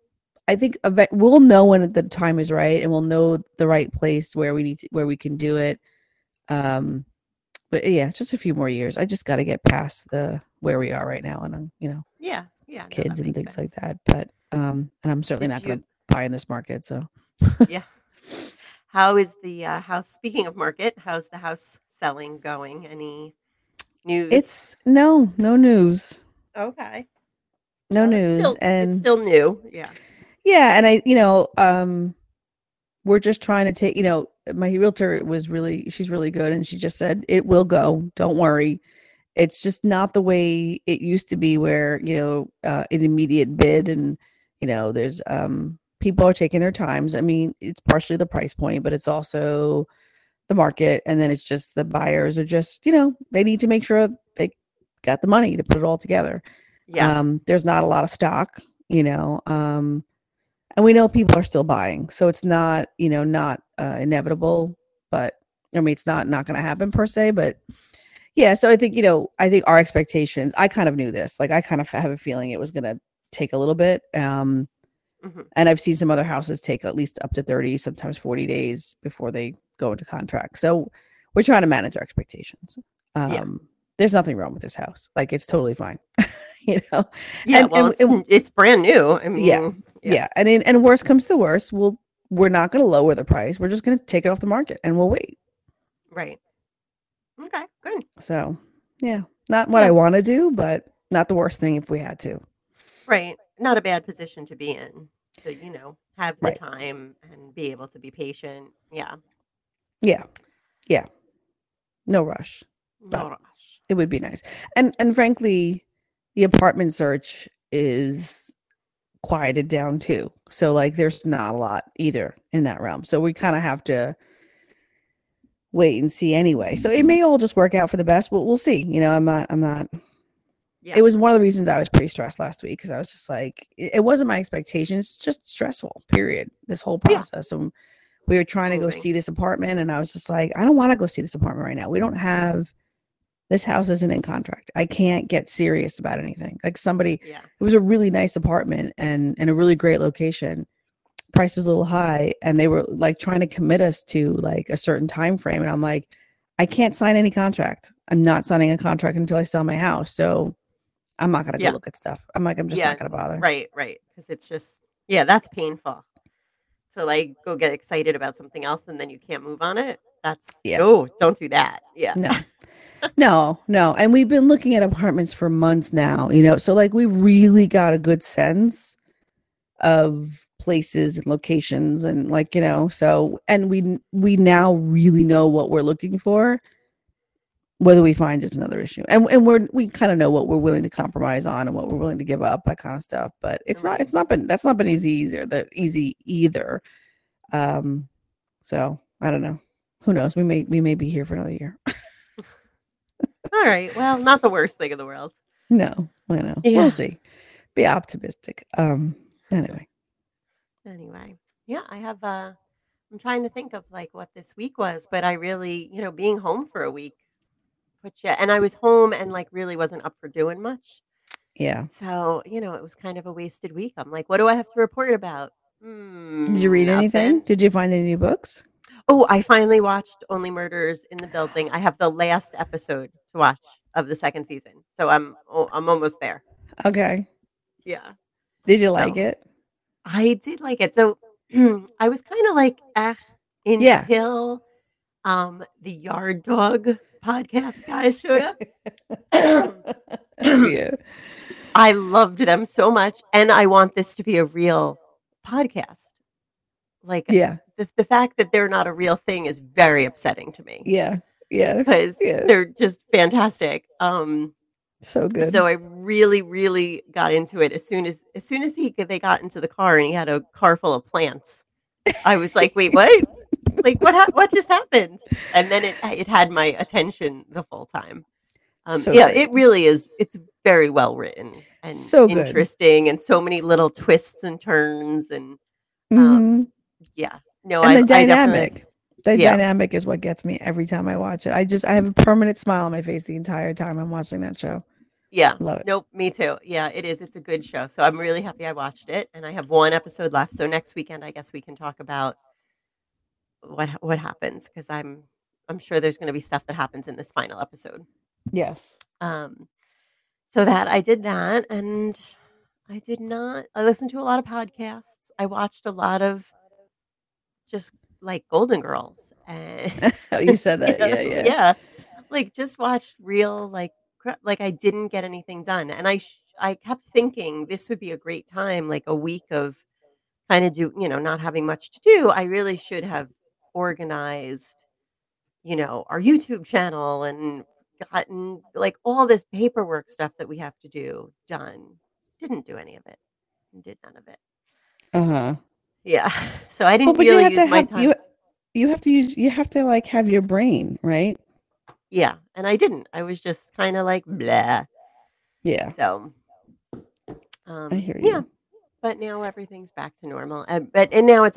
[SPEAKER 2] I think eve- we'll know when the time is right, and we'll know the right place where we need to where we can do it. Um, but yeah, just a few more years. I just got to get past the where we are right now, and um, you know,
[SPEAKER 1] Yeah, yeah. no,
[SPEAKER 2] kids and
[SPEAKER 1] makes
[SPEAKER 2] things like that. But um, and I'm certainly
[SPEAKER 1] Did
[SPEAKER 2] not going to buy in this market. So
[SPEAKER 1] Yeah. How is the uh, house? Speaking of market, how's the house selling going? Any news?
[SPEAKER 2] it's no no news.
[SPEAKER 1] okay.
[SPEAKER 2] no
[SPEAKER 1] Well, it's
[SPEAKER 2] news
[SPEAKER 1] still-
[SPEAKER 2] and
[SPEAKER 1] it's still new. Yeah.
[SPEAKER 2] Yeah and i you know um we're just trying to take you know my realtor was really she's really good and she just said it will go don't worry. It's just not the way it used to be where you know uh, an immediate bid and you know there's um people are taking their times. I mean it's partially the price point but it's also the market and then it's just the buyers are just you know they need to make sure they got the money to put it all together.
[SPEAKER 1] Yeah.
[SPEAKER 2] um, there's not a lot of stock, you know, um, and we know people are still buying, so it's not, you know, not uh, inevitable. But I mean, it's not not going to happen per se. But yeah, so I think you know, I think our expectations. I kind of knew this. Like, I kind of have a feeling it was going to take a little bit. Um,
[SPEAKER 1] Mhm.
[SPEAKER 2] and I've seen some other houses take at least up to thirty, sometimes forty days before they go into contract. So we're trying to manage our expectations. Um,
[SPEAKER 1] Yeah.
[SPEAKER 2] There's nothing wrong with this house. Like, it's totally fine. you know
[SPEAKER 1] yeah.
[SPEAKER 2] and-
[SPEAKER 1] well,
[SPEAKER 2] and-
[SPEAKER 1] it's,
[SPEAKER 2] and-
[SPEAKER 1] it's brand new. I mean,
[SPEAKER 2] Yeah, yeah, and in, and worst comes to worst we'll we're not going to lower the price we're just going to take it off the market and we'll wait
[SPEAKER 1] Right. Okay. Good.
[SPEAKER 2] so yeah not what i want to do but not the worst thing if we had to
[SPEAKER 1] Right. Not a bad position to be in. To you know have the
[SPEAKER 2] Right.
[SPEAKER 1] time and be able to be patient. Yeah.
[SPEAKER 2] yeah yeah no rush
[SPEAKER 1] No rush.
[SPEAKER 2] it would be nice and and frankly the apartment search is quieted down too so like there's not a lot either in that realm so we kind of have to wait and see anyway so it may all just work out for the best but we'll see you know i'm not i'm not
[SPEAKER 1] Yeah.
[SPEAKER 2] it was one of the reasons I was pretty stressed last week because I was just like, it, it wasn't my expectations, just stressful, period. This whole
[SPEAKER 1] Yeah.
[SPEAKER 2] process. And we were trying to go see this apartment, and I was just like, I don't want to go see this apartment right now. We don't have this house isn't in contract. I can't get serious about anything. Like somebody,
[SPEAKER 1] yeah.
[SPEAKER 2] it was a really nice apartment and and a really great location. Price was a little high, and they were like trying to commit us to like a certain time frame, and I'm like, I can't sign any contract. I'm not signing a contract until I sell my house. So I'm not gonna go look at stuff. I'm like, I'm just
[SPEAKER 1] Yeah,
[SPEAKER 2] not gonna bother.
[SPEAKER 1] Right, right. Because it's just, yeah, that's painful. So, like, go get excited about something else and then you can't move on it. That's,
[SPEAKER 2] Yeah.
[SPEAKER 1] no, don't do that. Yeah.
[SPEAKER 2] No. no, no. And we've been looking at apartments for months now, you know. So like we really got a good sense of places and locations and like, you know, so and we we now really know what we're looking for. Whether we find it's another issue. And and we're we kind of know what we're willing to compromise on and what we're willing to give up, that kind of stuff. But it's not it's not been that's not been easy either. The easy either. Um so I don't know. Who knows? We may we may be here for another year.
[SPEAKER 1] All right. Well, not the worst thing in the world.
[SPEAKER 2] No, I know.
[SPEAKER 1] Yeah.
[SPEAKER 2] We'll see. Be optimistic. Um. Anyway,
[SPEAKER 1] Anyway, yeah, I have, uh, I'm trying to think of like what this week was, but I really, you know, being home for a week put you, and I was home and like really wasn't up for doing much.
[SPEAKER 2] yeah.
[SPEAKER 1] So, you know, it was kind of a wasted week. I'm like, what do I have to report about?
[SPEAKER 2] Did you read
[SPEAKER 1] Hmm,
[SPEAKER 2] anything? Did you find any new books?
[SPEAKER 1] Oh, I finally watched Only Murders in the Building. I have the last episode to watch of the second season, so I'm oh, I'm almost there.
[SPEAKER 2] Okay.
[SPEAKER 1] Yeah,
[SPEAKER 2] Did you like it?
[SPEAKER 1] I did like it. So I was kind of like, ah,
[SPEAKER 2] Yeah.
[SPEAKER 1] until um the Yard Dog podcast guys showed up.
[SPEAKER 2] yeah.
[SPEAKER 1] I loved them so much, and I want this to be a real podcast. Like
[SPEAKER 2] Yeah.
[SPEAKER 1] the, the fact that they're not a real thing is very upsetting to me
[SPEAKER 2] Yeah. Yeah.
[SPEAKER 1] because
[SPEAKER 2] Yeah.
[SPEAKER 1] they're just fantastic. Um,
[SPEAKER 2] So good.
[SPEAKER 1] so I really, really got into it as soon as as soon as he they got into the car and he had a car full of plants. I was like, wait, what? Like what? hap what just happened? And then it it had my attention the full time. Um,
[SPEAKER 2] So
[SPEAKER 1] yeah,
[SPEAKER 2] good.
[SPEAKER 1] it really is. It's very well written and
[SPEAKER 2] So good.
[SPEAKER 1] interesting, and so many little twists and turns, and
[SPEAKER 2] Mhm.
[SPEAKER 1] yeah, no,
[SPEAKER 2] and
[SPEAKER 1] I,
[SPEAKER 2] the dynamic. That
[SPEAKER 1] Yeah.
[SPEAKER 2] dynamic is what gets me every time I watch it. I just I have a permanent smile on my face the entire time I'm watching that show.
[SPEAKER 1] Yeah.
[SPEAKER 2] Love it.
[SPEAKER 1] Nope, me too. Yeah, it is. It's a good show. So I'm really happy I watched it and I have one episode left. So next weekend I guess we can talk about what what happens cuz I'm I'm sure there's going to be stuff that happens in this final episode.
[SPEAKER 2] Yes.
[SPEAKER 1] Um so that I did that and I did not I listened to a lot of podcasts. I watched a lot of just like Golden Girls and
[SPEAKER 2] Oh, you said that.
[SPEAKER 1] you
[SPEAKER 2] Yeah,
[SPEAKER 1] know,
[SPEAKER 2] yeah.
[SPEAKER 1] yeah. Like just watched real like like I didn't get anything done, and I sh- I kept thinking this would be a great time, like a week of kind of do you know not having much to do. I really should have organized, you know, our YouTube channel and gotten like all this paperwork stuff that we have to do done. Didn't do any of it. Did none of it.
[SPEAKER 2] Uh-huh.
[SPEAKER 1] Yeah. So I didn't
[SPEAKER 2] but you
[SPEAKER 1] really
[SPEAKER 2] have
[SPEAKER 1] use
[SPEAKER 2] to
[SPEAKER 1] my
[SPEAKER 2] have
[SPEAKER 1] time.
[SPEAKER 2] you you have to use you have to like have your brain, right?
[SPEAKER 1] Yeah, and I didn't. I was just kind of like blah.
[SPEAKER 2] Yeah.
[SPEAKER 1] So, um,
[SPEAKER 2] I hear you.
[SPEAKER 1] yeah, but now everything's back to normal. Uh, but and now it's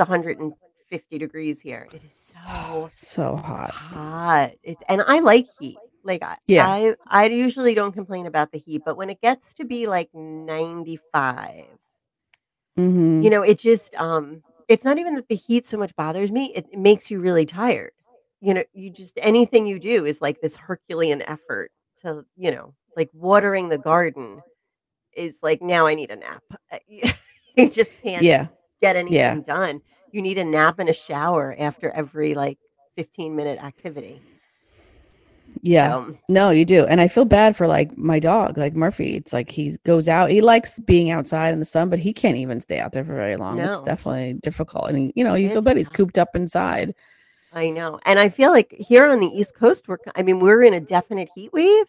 [SPEAKER 1] 150 degrees here. It is so
[SPEAKER 2] So hot.
[SPEAKER 1] hot. It's and I like heat. Like I,
[SPEAKER 2] Yeah.
[SPEAKER 1] I, I usually don't complain about the heat, but when it gets to be like 95,
[SPEAKER 2] Mhm.
[SPEAKER 1] you know, it just um, it's not even that the heat so much bothers me. It, it makes you really tired. You know, you just anything you do is like this Herculean effort to, you know, like watering the garden is like now I need a nap. You just can't
[SPEAKER 2] Yeah.
[SPEAKER 1] get anything
[SPEAKER 2] Yeah.
[SPEAKER 1] done. You need a nap and a shower after every like 15 minute activity.
[SPEAKER 2] Yeah.
[SPEAKER 1] Um,
[SPEAKER 2] No, you do. And I feel bad for like my dog, like Murphy. It's like he goes out, he likes being outside in the sun, but he can't even stay out there for very long. It's definitely difficult. And you know, you feel
[SPEAKER 1] It's
[SPEAKER 2] bad he's cooped up inside.
[SPEAKER 1] I know. And I feel like here on the East Coast, we're, I mean, we're in a definite heat wave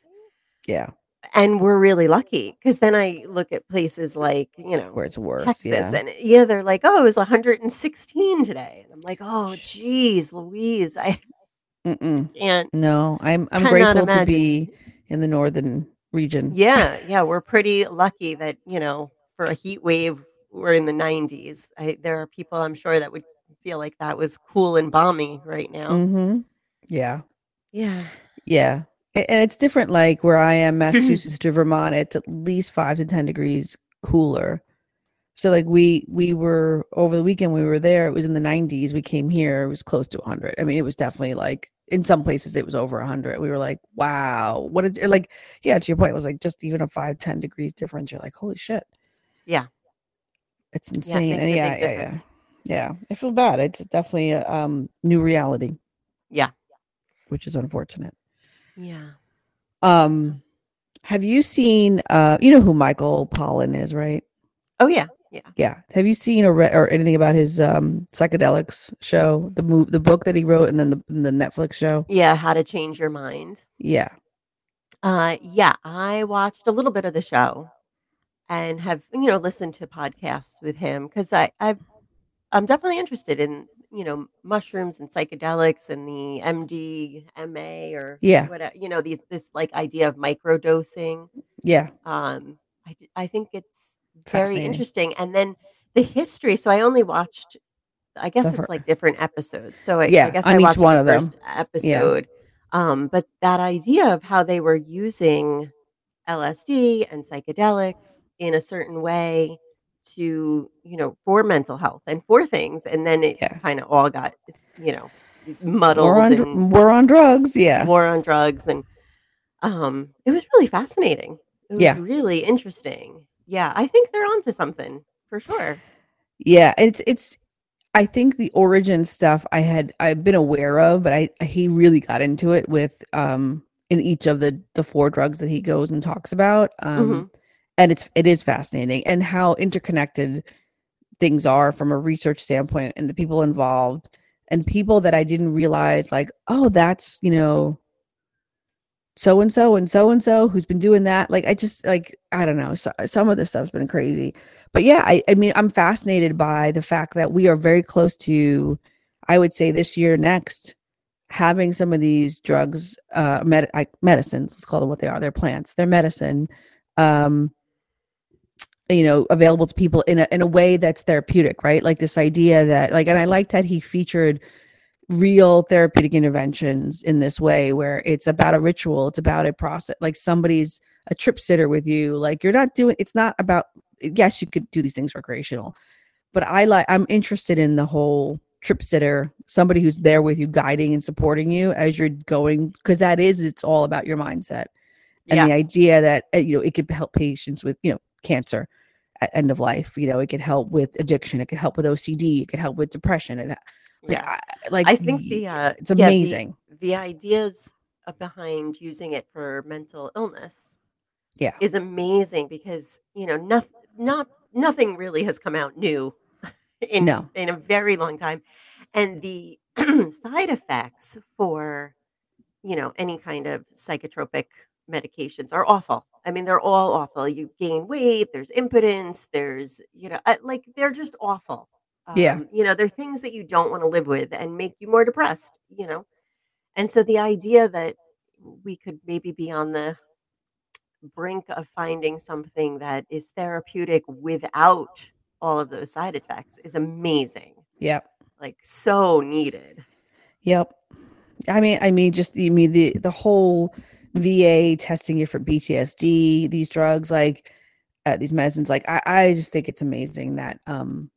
[SPEAKER 2] Yeah.
[SPEAKER 1] And we're really lucky because then I look at places like, you know,
[SPEAKER 2] Where it's worse.
[SPEAKER 1] Texas
[SPEAKER 2] yeah.
[SPEAKER 1] and yeah, they're like, oh, it was 116 today. And I'm like, oh, geez, Louise, I
[SPEAKER 2] Mm-mm.
[SPEAKER 1] can't.
[SPEAKER 2] No, I'm I'm grateful to be in the northern region.
[SPEAKER 1] Yeah, yeah, we're pretty lucky that, you know, for a heat wave, we're in the 90s. I, there are people I'm sure that would feel like that was cool and balmy right now.
[SPEAKER 2] Mm-hmm. Yeah.
[SPEAKER 1] Yeah.
[SPEAKER 2] Yeah. And it's different like where I am, Massachusetts to Vermont, it's at least five to ten degrees cooler. So like we we were over the weekend we were there, it was in the 90s. We came here, it was close to 100. I mean, it was definitely like in some places it was over 100. We were like, wow, what is it like? Yeah, to your point, it was like just even a five, 10 degrees difference. You're like, holy shit.
[SPEAKER 1] Yeah.
[SPEAKER 2] It's
[SPEAKER 1] Yeah, it
[SPEAKER 2] insane. and yeah, yeah, yeah. Yeah. I feel bad. It's definitely a um new reality.
[SPEAKER 1] Yeah.
[SPEAKER 2] Which is unfortunate.
[SPEAKER 1] Yeah.
[SPEAKER 2] Um, have you seen? Uh, you know who Michael Pollan is, right?
[SPEAKER 1] Oh, yeah. Yeah.
[SPEAKER 2] Yeah. Have you seen or read or anything about his um psychedelics show, the move, the book that he wrote, and then the the Netflix show?
[SPEAKER 1] Yeah. How to change your mind.
[SPEAKER 2] Yeah.
[SPEAKER 1] Uh, yeah. I watched a little bit of the show and have, you know, listened to podcasts with him because I, I've, I'm definitely interested in, you know, mushrooms and psychedelics and the MD, MA or
[SPEAKER 2] Yeah.
[SPEAKER 1] whatever, you know, these, this like idea of microdosing.
[SPEAKER 2] Yeah.
[SPEAKER 1] Um, I, I think it's very interesting. And then the history. So I only watched, I guess it's like different episodes. So I,
[SPEAKER 2] Yeah,
[SPEAKER 1] I guess
[SPEAKER 2] on
[SPEAKER 1] I watched
[SPEAKER 2] one
[SPEAKER 1] the
[SPEAKER 2] of them.
[SPEAKER 1] first episode. Um, but that idea of how they were using LSD and psychedelics in a certain way to, you know, for mental health and for things. And then it
[SPEAKER 2] Yeah.
[SPEAKER 1] kind of all got, you know, muddled
[SPEAKER 2] War on
[SPEAKER 1] and
[SPEAKER 2] war on drugs. Yeah.
[SPEAKER 1] war on drugs and um it was really fascinating it was
[SPEAKER 2] Yeah.
[SPEAKER 1] really interesting yeah i think they're onto something for sure
[SPEAKER 2] Yeah, it's it's I think the origin stuff I had I've been aware of, but I he really got into it with um in each of the the four drugs that he goes and talks about. Um
[SPEAKER 1] Mhm.
[SPEAKER 2] And it's it is fascinating and how interconnected things are from a research standpoint and the people involved and people that I didn't realize like, oh, that's, you know, so and so and so and so who's been doing that. Like I just like I don't know, so, some of this stuff's been crazy. But yeah, I I mean I'm fascinated by the fact that we are very close to I would say this year next having some of these drugs uh med- I, medicines, let's call them what they are, they're plants, they're medicine um you know available to people in a in a way that's therapeutic right like this idea that like and i like that he featured real therapeutic interventions in this way where it's about a ritual it's about a process like somebody's a trip sitter with you like you're not doing it's not about yes you could do these things recreational but i like i'm interested in the whole trip sitter somebody who's there with you guiding and supporting you as you're going because that is it's all about your mindset and
[SPEAKER 1] Yeah.
[SPEAKER 2] the idea that uh, you know it could help patients with you know cancer at end of life you know it could help with addiction it could help with ocd it could help with depression and
[SPEAKER 1] yeah.
[SPEAKER 2] I, like
[SPEAKER 1] I think
[SPEAKER 2] y-
[SPEAKER 1] the uh,
[SPEAKER 2] it's
[SPEAKER 1] yeah, the-
[SPEAKER 2] amazing
[SPEAKER 1] the ideas uh, behind using it for mental illness
[SPEAKER 2] Yeah.
[SPEAKER 1] is amazing because you know nothing not nothing really has come out new in
[SPEAKER 2] No.
[SPEAKER 1] in a very long time and the side effects for you know any kind of psychotropic medications are awful i mean they're all awful you gain weight there's impotence there's you know like they're just awful
[SPEAKER 2] Yeah.
[SPEAKER 1] Um, you know they're things that you don't want to live with and make you more depressed you know and so the idea that we could maybe be on the brink of finding something that is therapeutic without all of those side effects is amazing.
[SPEAKER 2] yep
[SPEAKER 1] Like so needed.
[SPEAKER 2] Yep. I mean, I mean, just I mean the the whole VA testing it for PTSD, these drugs, like uh, these medicines, like I, I just think it's amazing that um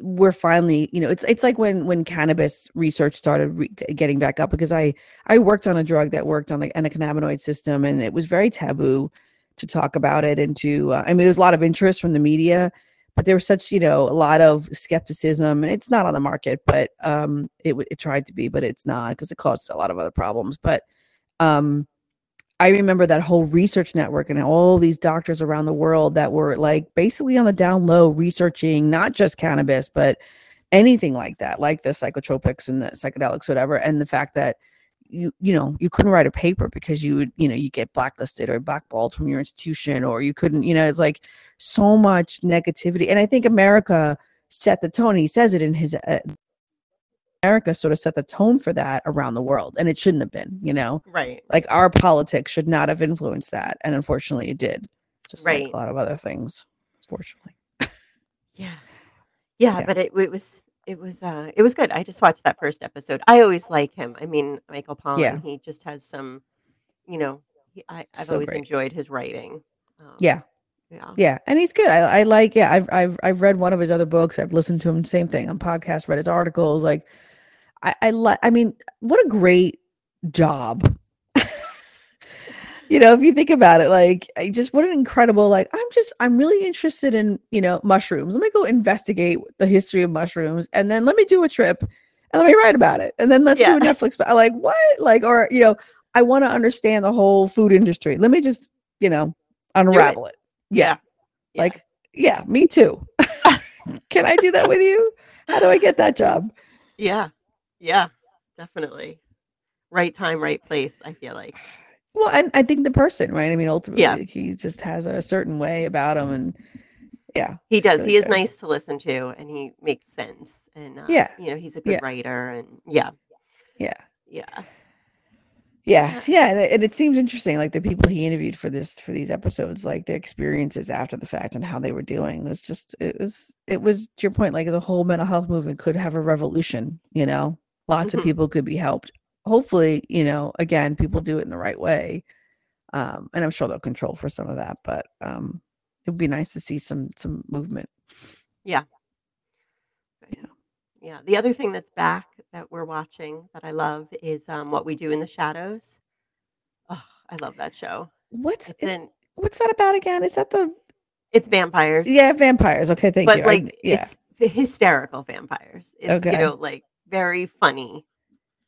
[SPEAKER 2] we're finally, you know, it's it's like when when cannabis research started re- getting back up because I I worked on a drug that worked on the endocannabinoid system and it was very taboo to talk about it and to uh, I mean, there was a lot of interest from the media, but there was such you know a lot of skepticism and it's not on the market but um it, it tried to be but it's not because it caused a lot of other problems but um i remember that whole research network and all these doctors around the world that were like basically on the down low researching not just cannabis but anything like that like the psychotropics and the psychedelics whatever and the fact that you you know you couldn't write a paper because you would you know you get blacklisted or blackballed from your institution or you couldn't you know it's like so much negativity. And i think america set the tone. He says it in his uh, america sort of set the tone for that around the world and it shouldn't have been you know
[SPEAKER 1] Right.
[SPEAKER 2] like our politics should not have influenced that and unfortunately it did just like
[SPEAKER 1] Right.
[SPEAKER 2] a lot of other things unfortunately
[SPEAKER 1] Yeah. Yeah,
[SPEAKER 2] Yeah.
[SPEAKER 1] but it, it was it was uh it was good. I just watched that first episode. I always like him. I mean, Michael Pollan,
[SPEAKER 2] Yeah.
[SPEAKER 1] he just has some, you know, he, I, I've
[SPEAKER 2] So
[SPEAKER 1] always
[SPEAKER 2] great.
[SPEAKER 1] enjoyed his writing. Um,
[SPEAKER 2] yeah
[SPEAKER 1] Yeah.
[SPEAKER 2] yeah and he's good i, I like yeah I've, I've i've read one of his other books i've listened to him same thing on podcasts read his articles like i i like i mean what a great job. You know if you think about it like I just what an incredible like i'm just i'm really interested in you know mushrooms. Let me go investigate the history of mushrooms and then let me do a trip and let me write about it and then let's
[SPEAKER 1] Yeah.
[SPEAKER 2] do a netflix but like what? Like or you know i want to understand the whole food industry. Let me just you know unravel it. Yeah.
[SPEAKER 1] Yeah.
[SPEAKER 2] like yeah me too. Can i do that with you? How do i get that job?
[SPEAKER 1] Yeah. Yeah. Definitely. Right time, right place, I feel like.
[SPEAKER 2] well and i think the person right i mean ultimately
[SPEAKER 1] Yeah.
[SPEAKER 2] he just has a certain way about him and yeah
[SPEAKER 1] He does.
[SPEAKER 2] really
[SPEAKER 1] he is
[SPEAKER 2] good.
[SPEAKER 1] nice to listen to and he makes sense. And uh,
[SPEAKER 2] Yeah.
[SPEAKER 1] you know, he's a good
[SPEAKER 2] Yeah.
[SPEAKER 1] writer and yeah.
[SPEAKER 2] yeah
[SPEAKER 1] Yeah.
[SPEAKER 2] yeah yeah and it, and it seems interesting like the people he interviewed for this for these episodes like their experiences after the fact and how they were doing was just it was it was to your point like the whole mental health movement could have a revolution you know lots
[SPEAKER 1] Mhm.
[SPEAKER 2] of people could be helped hopefully you know again people do it in the right way um and i'm sure they'll control for some of that but um it would be nice to see some some movement
[SPEAKER 1] Yeah. Yeah yeah the other thing that's back that we're watching that I love is um, What We Do in the Shadows. Oh, I love that show.
[SPEAKER 2] what's is,
[SPEAKER 1] in
[SPEAKER 2] what's that about again is that the
[SPEAKER 1] it's vampires.
[SPEAKER 2] yeah vampires okay thank
[SPEAKER 1] but
[SPEAKER 2] you I-
[SPEAKER 1] like
[SPEAKER 2] yeah
[SPEAKER 1] it's hysterical vampires. It's you
[SPEAKER 2] Okay.
[SPEAKER 1] know like very funny.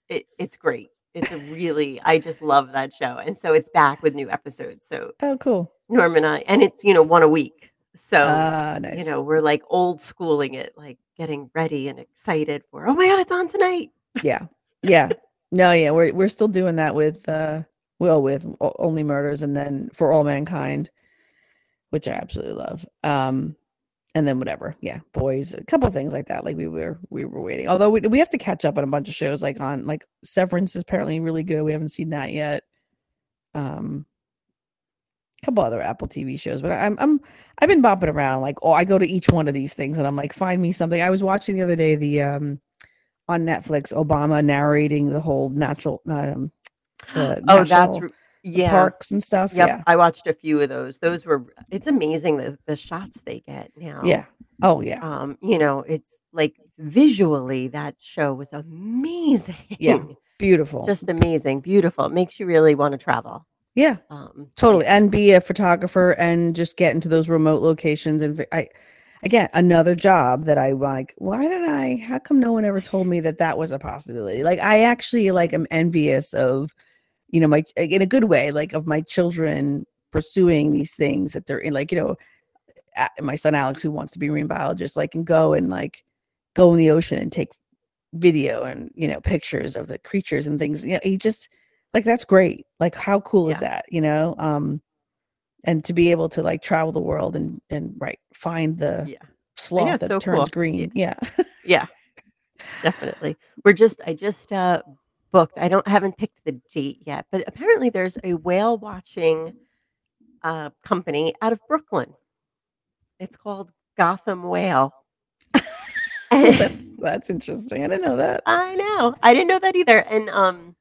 [SPEAKER 1] It it's great. It's a really I just love that show. And so it's back with new episodes. So
[SPEAKER 2] oh cool
[SPEAKER 1] Norm and I and it's you know one a week. So
[SPEAKER 2] ah nice
[SPEAKER 1] you know we're like old schooling it, like getting ready and excited for oh my god, it's on tonight.
[SPEAKER 2] yeah yeah no yeah we're we're still doing that with uh well with only murders and then for all mankind which i absolutely love um and then whatever. Yeah boys a couple things like that like we were we were waiting. Although we, we have to catch up on a bunch of shows like on like severance is apparently really good. We haven't seen that yet. Um a couple other apple tv shows but i'm i'm i've been bopping around like oh i go to each one of these things and i'm like find me something. I was watching the other day the um on Netflix, Obama narrating the whole natural um
[SPEAKER 1] Oh, that's r-
[SPEAKER 2] the
[SPEAKER 1] yeah.
[SPEAKER 2] parks and stuff.
[SPEAKER 1] Yep,
[SPEAKER 2] Yeah.
[SPEAKER 1] I watched a few of those. Those were it's amazing the the shots they get now.
[SPEAKER 2] Yeah. Oh yeah.
[SPEAKER 1] Um, you know, it's like visually that show was amazing. Yeah.
[SPEAKER 2] Beautiful.
[SPEAKER 1] Just amazing, beautiful. It makes you really want to travel.
[SPEAKER 2] yeah.
[SPEAKER 1] Um
[SPEAKER 2] Totally. And be a photographer and just get into those remote locations and I again another job that I like why did I how come no one ever told me that that was a possibility? Like I actually like am envious of you know my in a good way like of my children pursuing these things that they're in like you know my son Alex who wants to be a marine biologist like can go and like go in the ocean and take video and you know pictures of the creatures and things you know he just like that's great like how cool is that you know um and to be able to like travel the world and and right find the
[SPEAKER 1] yeah.
[SPEAKER 2] sloth that
[SPEAKER 1] so
[SPEAKER 2] turns
[SPEAKER 1] cool.
[SPEAKER 2] green yeah
[SPEAKER 1] Yeah. Definitely. We're just I just uh booked. I don't haven't picked the date yet, but apparently there's a whale watching uh company out of Brooklyn. It's called Gotham Whale.
[SPEAKER 2] that's that's interesting i didn't know that
[SPEAKER 1] I know. I didn't know that either. And um,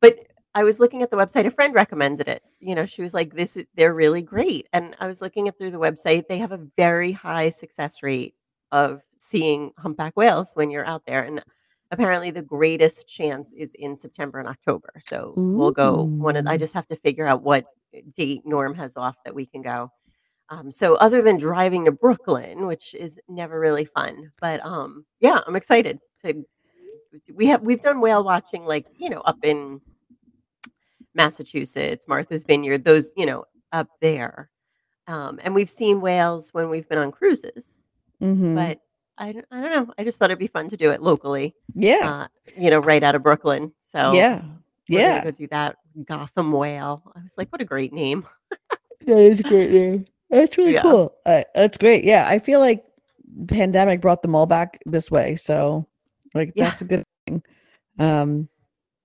[SPEAKER 1] but I was looking at the website. A friend recommended it. You know, she was like, "This is they're really great." And I was looking at through the website. They have a very high success rate of seeing humpback whales when you're out there. And apparently, the greatest chance is in September and October. So we'll go. One of I just have to figure out what date Norm has off that we can go. Um, so other than driving to Brooklyn, which is never really fun, but um, yeah, I'm excited to. We have we've done whale watching like you know up in Massachusetts, Martha's Vineyard, those you know up there, um, and we've seen whales when we've been on cruises.
[SPEAKER 2] Mhm.
[SPEAKER 1] But I don't, I don't know. I just thought it'd be fun to do it locally,
[SPEAKER 2] yeah
[SPEAKER 1] uh, you know, right out of Brooklyn. So
[SPEAKER 2] yeah yeah
[SPEAKER 1] go do that. Gotham Whale. I was like, what a great name.
[SPEAKER 2] that is a great name that's really
[SPEAKER 1] Yeah.
[SPEAKER 2] cool uh, that's great yeah i feel like pandemic brought them all back this way so like
[SPEAKER 1] Yeah.
[SPEAKER 2] that's a good thing um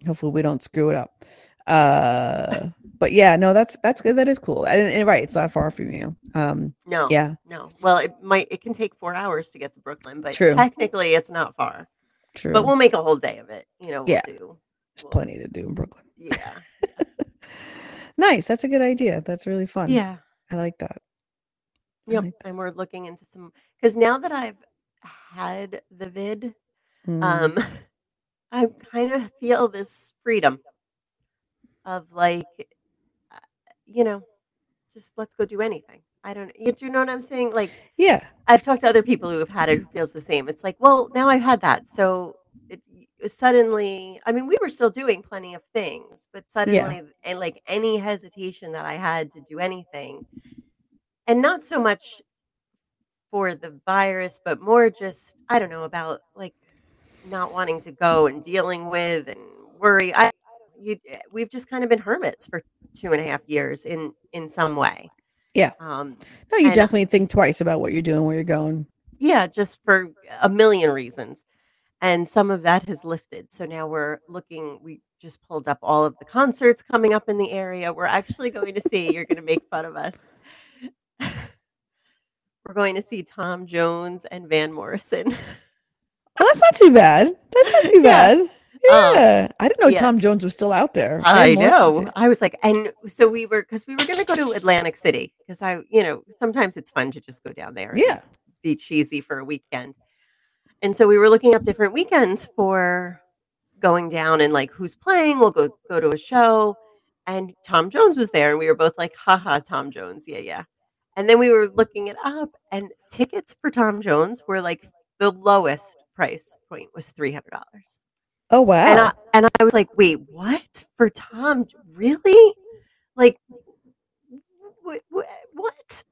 [SPEAKER 2] hopefully we don't screw it up uh but yeah no that's that's good that is cool and, and right it's not far from you um
[SPEAKER 1] No,
[SPEAKER 2] yeah
[SPEAKER 1] no. Well, it might. It can take four hours to get to Brooklyn, but
[SPEAKER 2] True.
[SPEAKER 1] technically, it's not far.
[SPEAKER 2] true
[SPEAKER 1] But we'll make a whole day of it. You know, we'll
[SPEAKER 2] Yeah.
[SPEAKER 1] do.
[SPEAKER 2] there's
[SPEAKER 1] we'll-
[SPEAKER 2] plenty to do in brooklyn
[SPEAKER 1] Yeah.
[SPEAKER 2] nice that's a good idea that's really fun
[SPEAKER 1] Yeah.
[SPEAKER 2] i like that
[SPEAKER 1] Yep.
[SPEAKER 2] like that.
[SPEAKER 1] And we're looking into some because now that I've had the vid,
[SPEAKER 2] Mm.
[SPEAKER 1] um, I kind of feel this freedom of like, you know, just let's go do anything. I don't. You, do you know what I'm saying? Like,
[SPEAKER 2] yeah
[SPEAKER 1] I've talked to other people who have had it who feels the same. It's like, well, now I've had that, so it suddenly. I mean, we were still doing plenty of things, but suddenly, and like any hesitation that I had to do anything, and not so much for the virus, but more just I don't know about like not wanting to go and dealing with and worry. I you we've just kind of been hermits for two and a half years in in some way.
[SPEAKER 2] Yeah.
[SPEAKER 1] Um,
[SPEAKER 2] no you definitely think twice about what you're doing where you're going
[SPEAKER 1] yeah, just for a million reasons. And some of that has lifted. So now we're looking, we just pulled up all of the concerts coming up in the area. We're actually going to see, you're going to make fun of us. we're going to see Tom Jones and Van Morrison.
[SPEAKER 2] well that's not too bad that's not too
[SPEAKER 1] Yeah.
[SPEAKER 2] Bad yeah i didn't know
[SPEAKER 1] yeah.
[SPEAKER 2] tom jones was still out there
[SPEAKER 1] I know. I was like, and so we were, because we were going to go to Atlantic City, because I, you know, sometimes it's fun to just go down there. and
[SPEAKER 2] Yeah.
[SPEAKER 1] Be cheesy for a weekend. And so we were looking up different weekends for going down and like who's playing. We'll go go to a show. And Tom Jones was there, and we were both like, haha, Tom Jones. Yeah, yeah. And then we were looking it up, and tickets for Tom Jones were like the lowest price point was $300.
[SPEAKER 2] Oh wow.
[SPEAKER 1] And I and I was like, wait, what for Tom? Really? Like, what? What?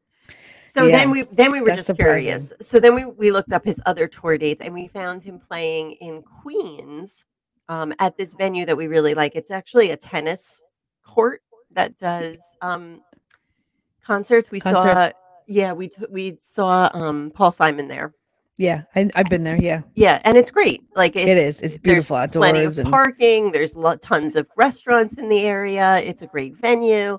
[SPEAKER 1] So
[SPEAKER 2] Yeah,
[SPEAKER 1] then we then we were just
[SPEAKER 2] surprising.
[SPEAKER 1] curious. So then we we looked up his other tour dates, and we found him playing in Queens um, at this venue that we really like. It's actually a tennis court that does um, concerts. We saw, yeah, we t- we saw um, Paul Simon there.
[SPEAKER 2] Yeah, I, I've been there. Yeah,
[SPEAKER 1] Yeah, and it's great. Like it's,
[SPEAKER 2] it is. It's
[SPEAKER 1] there's
[SPEAKER 2] beautiful
[SPEAKER 1] plenty of
[SPEAKER 2] and
[SPEAKER 1] parking. There's lo- tons of restaurants in the area. It's a great venue.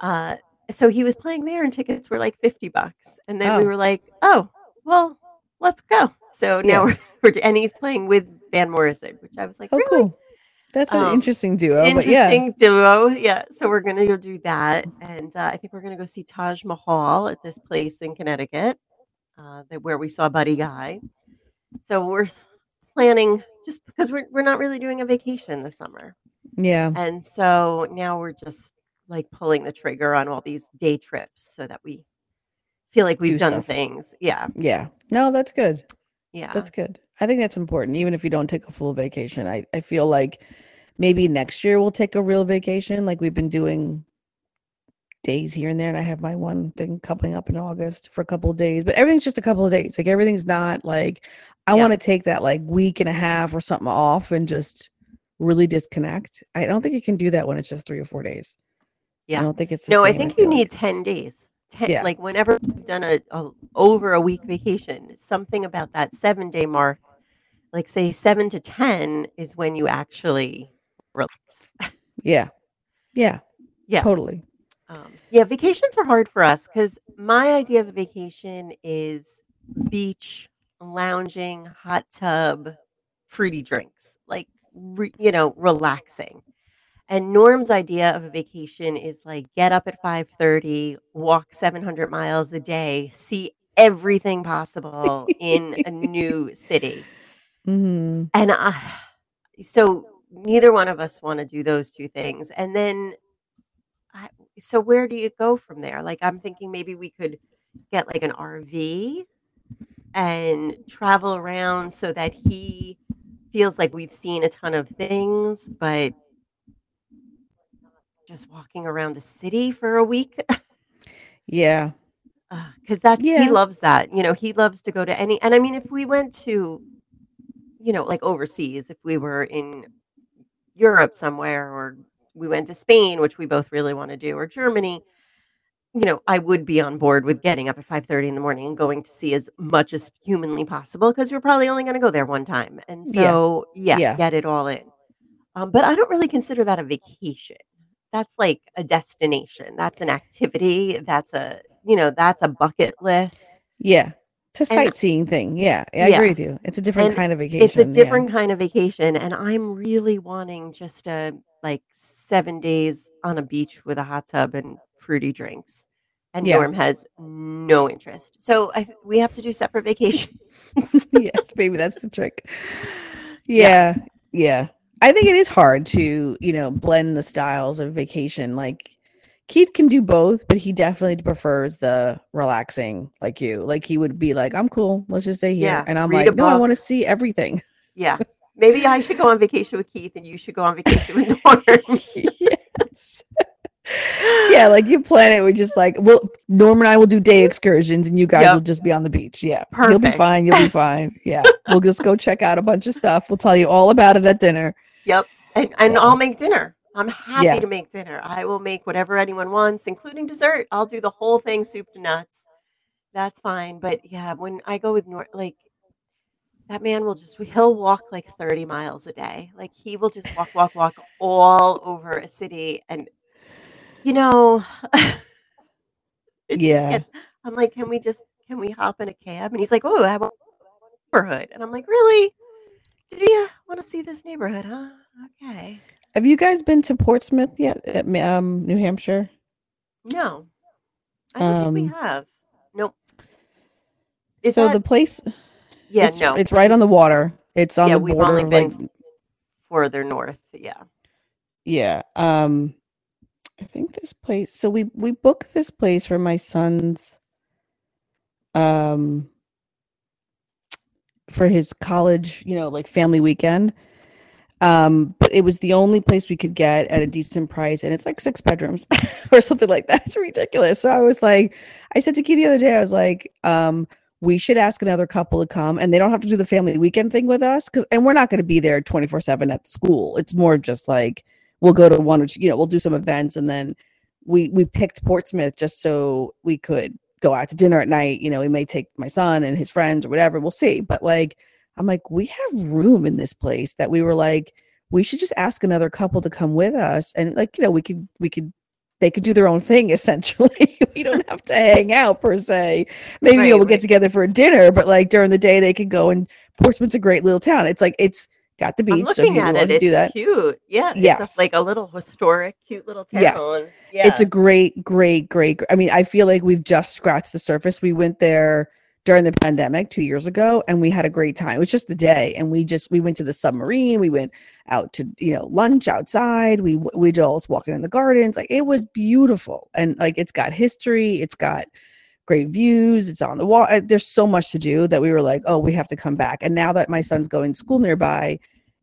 [SPEAKER 1] Uh, so he was playing there, and tickets were like fifty bucks. And then we
[SPEAKER 2] Oh.
[SPEAKER 1] were like, "Oh, well, let's go." So now
[SPEAKER 2] Yeah.
[SPEAKER 1] we're, We're and he's playing with Van Morrison, which I was like,
[SPEAKER 2] Oh,
[SPEAKER 1] really?
[SPEAKER 2] cool. That's an
[SPEAKER 1] Um,
[SPEAKER 2] interesting duo. But yeah,
[SPEAKER 1] Interesting duo. Yeah. So we're gonna go do that, and uh, I think we're gonna go see Taj Mahal at this place in Connecticut, uh, that where we saw Buddy Guy. So we're planning just because we're we're not really doing a vacation this summer,
[SPEAKER 2] yeah,
[SPEAKER 1] and so now we're just like pulling the trigger on all these day trips so that we feel like we've
[SPEAKER 2] Do
[SPEAKER 1] done
[SPEAKER 2] stuff.
[SPEAKER 1] things. Yeah.
[SPEAKER 2] yeah. No, that's good.
[SPEAKER 1] Yeah.
[SPEAKER 2] That's good. I think that's important, even if you don't take a full vacation. I, I feel like maybe next year we'll take a real vacation. Like we've been doing days here and there. And I have my one thing coming up in August for a couple of days, but everything's just a couple of days. Like everything's not like I
[SPEAKER 1] Yeah.
[SPEAKER 2] want to take that like week and a half or something off and just really disconnect. I don't think you can do that when it's just three or four days.
[SPEAKER 1] Yeah.
[SPEAKER 2] I don't think it's
[SPEAKER 1] No, I think you need
[SPEAKER 2] like.
[SPEAKER 1] 10 days. 10,
[SPEAKER 2] Yeah.
[SPEAKER 1] Like whenever you've done a, a over a week vacation, something about that seven day mark, like say seven to 10 is when you actually relax.
[SPEAKER 2] Yeah. Yeah.
[SPEAKER 1] Yeah.
[SPEAKER 2] Totally.
[SPEAKER 1] Um, yeah, vacations are hard for us because my idea of a vacation is beach, lounging, hot tub, fruity drinks, like, re, you know, relaxing. And Norm's idea of a vacation is like get up at 5:30, walk 700 miles a day, see everything possible in a new city.
[SPEAKER 2] hmm
[SPEAKER 1] And uh, so neither one of us want to do those two things. And then, I, so where do you go from there? Like, I'm thinking maybe we could get like an RV and travel around so that he feels like we've seen a ton of things, but just walking around a city for a week.
[SPEAKER 2] Yeah.
[SPEAKER 1] because that's
[SPEAKER 2] Yeah.
[SPEAKER 1] he loves that. You know, he loves to go to any. And I mean, if we went to, you know, like overseas, if we were in Europe somewhere, or we went to Spain, which we both really want to do, or Germany, you know, I would be on board with getting up at five thirty in the morning and going to see as much as humanly possible because you're probably only going to go there one time, and
[SPEAKER 2] Yeah.
[SPEAKER 1] so yeah,
[SPEAKER 2] Yeah.
[SPEAKER 1] get it all in. Um, but I don't really consider that a vacation. That's like a destination. That's an activity. That's a you know that's a bucket list.
[SPEAKER 2] Yeah. It's a
[SPEAKER 1] And-
[SPEAKER 2] sightseeing thing. Yeah. I
[SPEAKER 1] Yeah.
[SPEAKER 2] agree with you. It's a different
[SPEAKER 1] And
[SPEAKER 2] kind of vacation.
[SPEAKER 1] It's a
[SPEAKER 2] yeah.
[SPEAKER 1] different kind of vacation, and I'm really wanting just a like seven days on a beach with a hot tub and fruity drinks. And
[SPEAKER 2] Yeah.
[SPEAKER 1] Norm has no interest, so I, we have to do separate vacations.
[SPEAKER 2] yes, maybe that's the trick. Yeah, yeah. I think it is hard to, you know, blend the styles of vacation. Like Keith can do both, but he definitely prefers the relaxing like you. Like he would be like, I'm cool, let's just stay here.
[SPEAKER 1] Yeah,
[SPEAKER 2] And I'm like, no, I want to see everything.
[SPEAKER 1] yeah, maybe I should go on vacation with Keith, and you should go on vacation with Norm.
[SPEAKER 2] yes. yeah, like you plan it. We just like, well, Norm and I will do day excursions, and you guys
[SPEAKER 1] Yep.
[SPEAKER 2] will just be on the beach. Yeah, you'll be fine. You'll be fine. Yeah, we'll just go check out a bunch of stuff. We'll tell you all about it at dinner.
[SPEAKER 1] Yep. And, and
[SPEAKER 2] Yeah.
[SPEAKER 1] I'll make dinner. I'm happy
[SPEAKER 2] Yeah.
[SPEAKER 1] to make dinner. I will make whatever anyone wants, including dessert. I'll do the whole thing, soup to nuts. That's fine. But yeah, when I go with Nor, like that man will just he'll walk like 30 miles a day. Like he will just walk, walk, walk all over a city. And you know,
[SPEAKER 2] Yeah.
[SPEAKER 1] get- I'm like, can we just can we hop in a cab? And he's like, Oh, I want a neighborhood. And I'm like, Really? Do you want to see this neighborhood, huh? Okay.
[SPEAKER 2] Have you guys been to Portsmouth yet? Um, New Hampshire.
[SPEAKER 1] No, I don't think
[SPEAKER 2] Um,
[SPEAKER 1] we have. Nope. Is
[SPEAKER 2] so
[SPEAKER 1] that,
[SPEAKER 2] the place,
[SPEAKER 1] yeah,
[SPEAKER 2] it's,
[SPEAKER 1] no,
[SPEAKER 2] it's right on the water. It's on
[SPEAKER 1] Yeah,
[SPEAKER 2] the
[SPEAKER 1] we've
[SPEAKER 2] border.
[SPEAKER 1] only
[SPEAKER 2] of,
[SPEAKER 1] been
[SPEAKER 2] like,
[SPEAKER 1] further north. Yeah.
[SPEAKER 2] yeah. Um, I think this place. So we we booked this place for my son's, um, for his college, you know, like family weekend. Um, but it was the only place we could get at a decent price, and it's like six bedrooms or something like that. It's ridiculous. So I was like, I said to Key the other day, I was like, um, we should ask another couple to come, and they don't have to do the family weekend thing with us, because and we're not going to be there twenty four seven at school. It's more just like we'll go to one or two, you know, we'll do some events, and then we we picked Portsmouth just so we could go out to dinner at night. You know, we may take my son and his friends or whatever. We'll see. But like, I'm like, we have room in this place that we were like, we should just ask another couple to come with us, and like, you know, we could we could they could do their own thing essentially. we don't have to hang out per se. Maybe
[SPEAKER 1] Right,
[SPEAKER 2] we'll get together for a dinner, but like during the day they could go and Portsmouth's a great little town. It's like it's got the beach.
[SPEAKER 1] I'm
[SPEAKER 2] so
[SPEAKER 1] looking
[SPEAKER 2] you
[SPEAKER 1] at it.
[SPEAKER 2] to
[SPEAKER 1] It's
[SPEAKER 2] do that,
[SPEAKER 1] cute. Yeah. It's
[SPEAKER 2] Yes.
[SPEAKER 1] a, like a little historic, cute little town.
[SPEAKER 2] Yes.
[SPEAKER 1] Yeah.
[SPEAKER 2] it's a great, great, great. gr- I mean, I feel like we've just scratched the surface. We went there during the pandemic two years ago, and we had a great time. It was just the day, and we just we went to the submarine. We went out to you know lunch outside. We we did all this walking in the gardens. Like it was beautiful, and like it's got history. It's got great views. It's on the wall. uh, There's so much to do that we were like, oh, we have to come back. And now that my son's going to school nearby,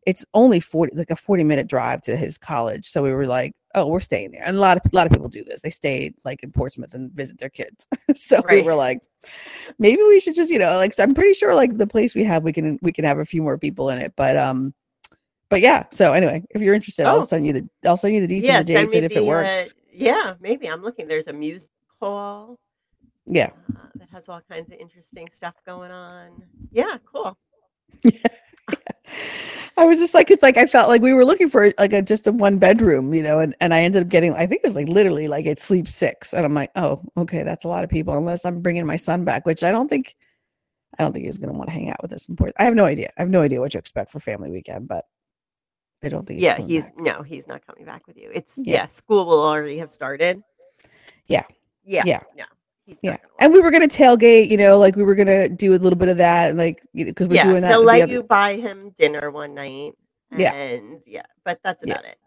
[SPEAKER 2] it's only 40 like a 40 minute drive to his college so we were like oh we're staying there and a lot of a lot of people do this they stay like in portsmouth and visit their kids so we were like maybe we should just you know like so i'm pretty sure like the place we have we can we can have a few more people in it but um but yeah so anyway if you're interested
[SPEAKER 1] Oh.
[SPEAKER 2] i'll send you the i'll send you the details the dates and if it
[SPEAKER 1] uh,
[SPEAKER 2] works
[SPEAKER 1] yeah. Maybe I'm looking. There's a music hall
[SPEAKER 2] yeah
[SPEAKER 1] uh, that has all kinds of interesting stuff going on. Yeah. Cool.
[SPEAKER 2] I was just like, it's like I felt like we were looking for like a just a one bedroom, you know, and, and I ended up getting, I think it was like literally like it sleeps six, and I'm like, oh, okay, that's a lot of people, unless I'm bringing my son back, which I don't think, I don't think he's gonna want to hang out with us in Port. I have no idea. I have no idea what to expect for family weekend, but I don't think. He's
[SPEAKER 1] yeah. He's
[SPEAKER 2] back.
[SPEAKER 1] no. He's not coming back with you. It's
[SPEAKER 2] Yeah.
[SPEAKER 1] yeah. School will already have started.
[SPEAKER 2] Yeah.
[SPEAKER 1] Yeah.
[SPEAKER 2] Yeah.
[SPEAKER 1] Yeah.
[SPEAKER 2] Yeah, and we were gonna tailgate, you know, like we were gonna do a little bit of that, and like because we're
[SPEAKER 1] yeah,
[SPEAKER 2] doing that.
[SPEAKER 1] he'll
[SPEAKER 2] with the
[SPEAKER 1] let you buy him dinner one night.
[SPEAKER 2] Yeah.
[SPEAKER 1] And yeah, but that's
[SPEAKER 2] Yeah.
[SPEAKER 1] about it.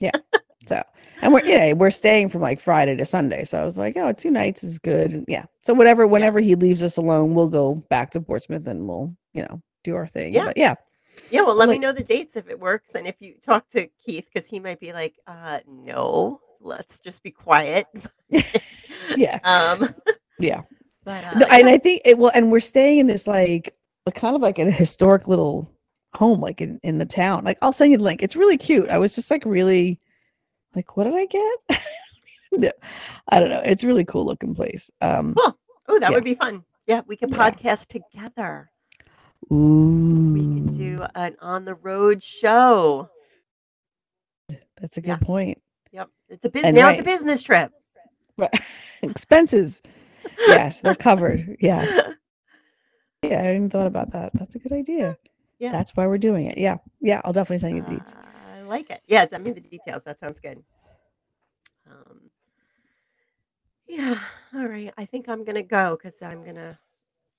[SPEAKER 2] Yeah, so, and we're yeah, we're staying from like Friday to Sunday. So I was like, oh, two nights is good. And yeah. So whatever, whenever he leaves us alone, we'll go back to Portsmouth and we'll, you know, do our thing.
[SPEAKER 1] Yeah.
[SPEAKER 2] But yeah.
[SPEAKER 1] yeah, well, let
[SPEAKER 2] like-
[SPEAKER 1] me know the dates if it works, and if you talk to Keith, because he might be like, uh, no, let's just be quiet.
[SPEAKER 2] Yeah.
[SPEAKER 1] Um,
[SPEAKER 2] Yeah.
[SPEAKER 1] but uh,
[SPEAKER 2] No, and. I think it will, and we're staying in this like kind of like a historic little home, like in, in the town. Like I'll send you the link. It's really cute. I was just like really like, what did I get? No, I don't know. It's a really cool looking place. Um
[SPEAKER 1] oh, that
[SPEAKER 2] yeah.
[SPEAKER 1] would be fun. Yeah, we could
[SPEAKER 2] Yeah.
[SPEAKER 1] podcast together.
[SPEAKER 2] ooh,
[SPEAKER 1] We could do an on the road show.
[SPEAKER 2] that's a good
[SPEAKER 1] Yeah.
[SPEAKER 2] point.
[SPEAKER 1] Yep, it's a business. Now it's a business trip.
[SPEAKER 2] Expenses. Yes, they're covered. Yes. Yeah, I hadn't even thought about that. That's a good idea.
[SPEAKER 1] Yeah.
[SPEAKER 2] That's why we're doing it. Yeah. Yeah. I'll definitely send you the deets.
[SPEAKER 1] Uh, I like it. Yeah, send me the details. That sounds good. Um, yeah. All right. I think I'm gonna go because I'm gonna.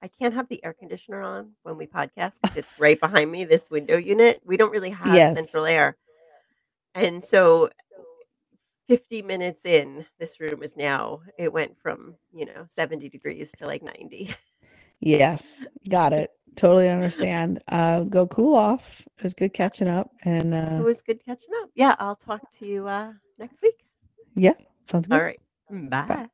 [SPEAKER 1] I can't have the air conditioner on when we podcast 'cause it's right behind me. This window unit. We don't really have
[SPEAKER 2] Yes.
[SPEAKER 1] central air, and so 50 minutes in, this room is now. It went from you know 70 degrees to like 90.
[SPEAKER 2] Yes. Got it. Totally understand. Uh go cool off. It was good catching up. And uh, It
[SPEAKER 1] was good catching up. Yeah, I'll talk to you uh, next week.
[SPEAKER 2] yeah, sounds good.
[SPEAKER 1] All right. Bye.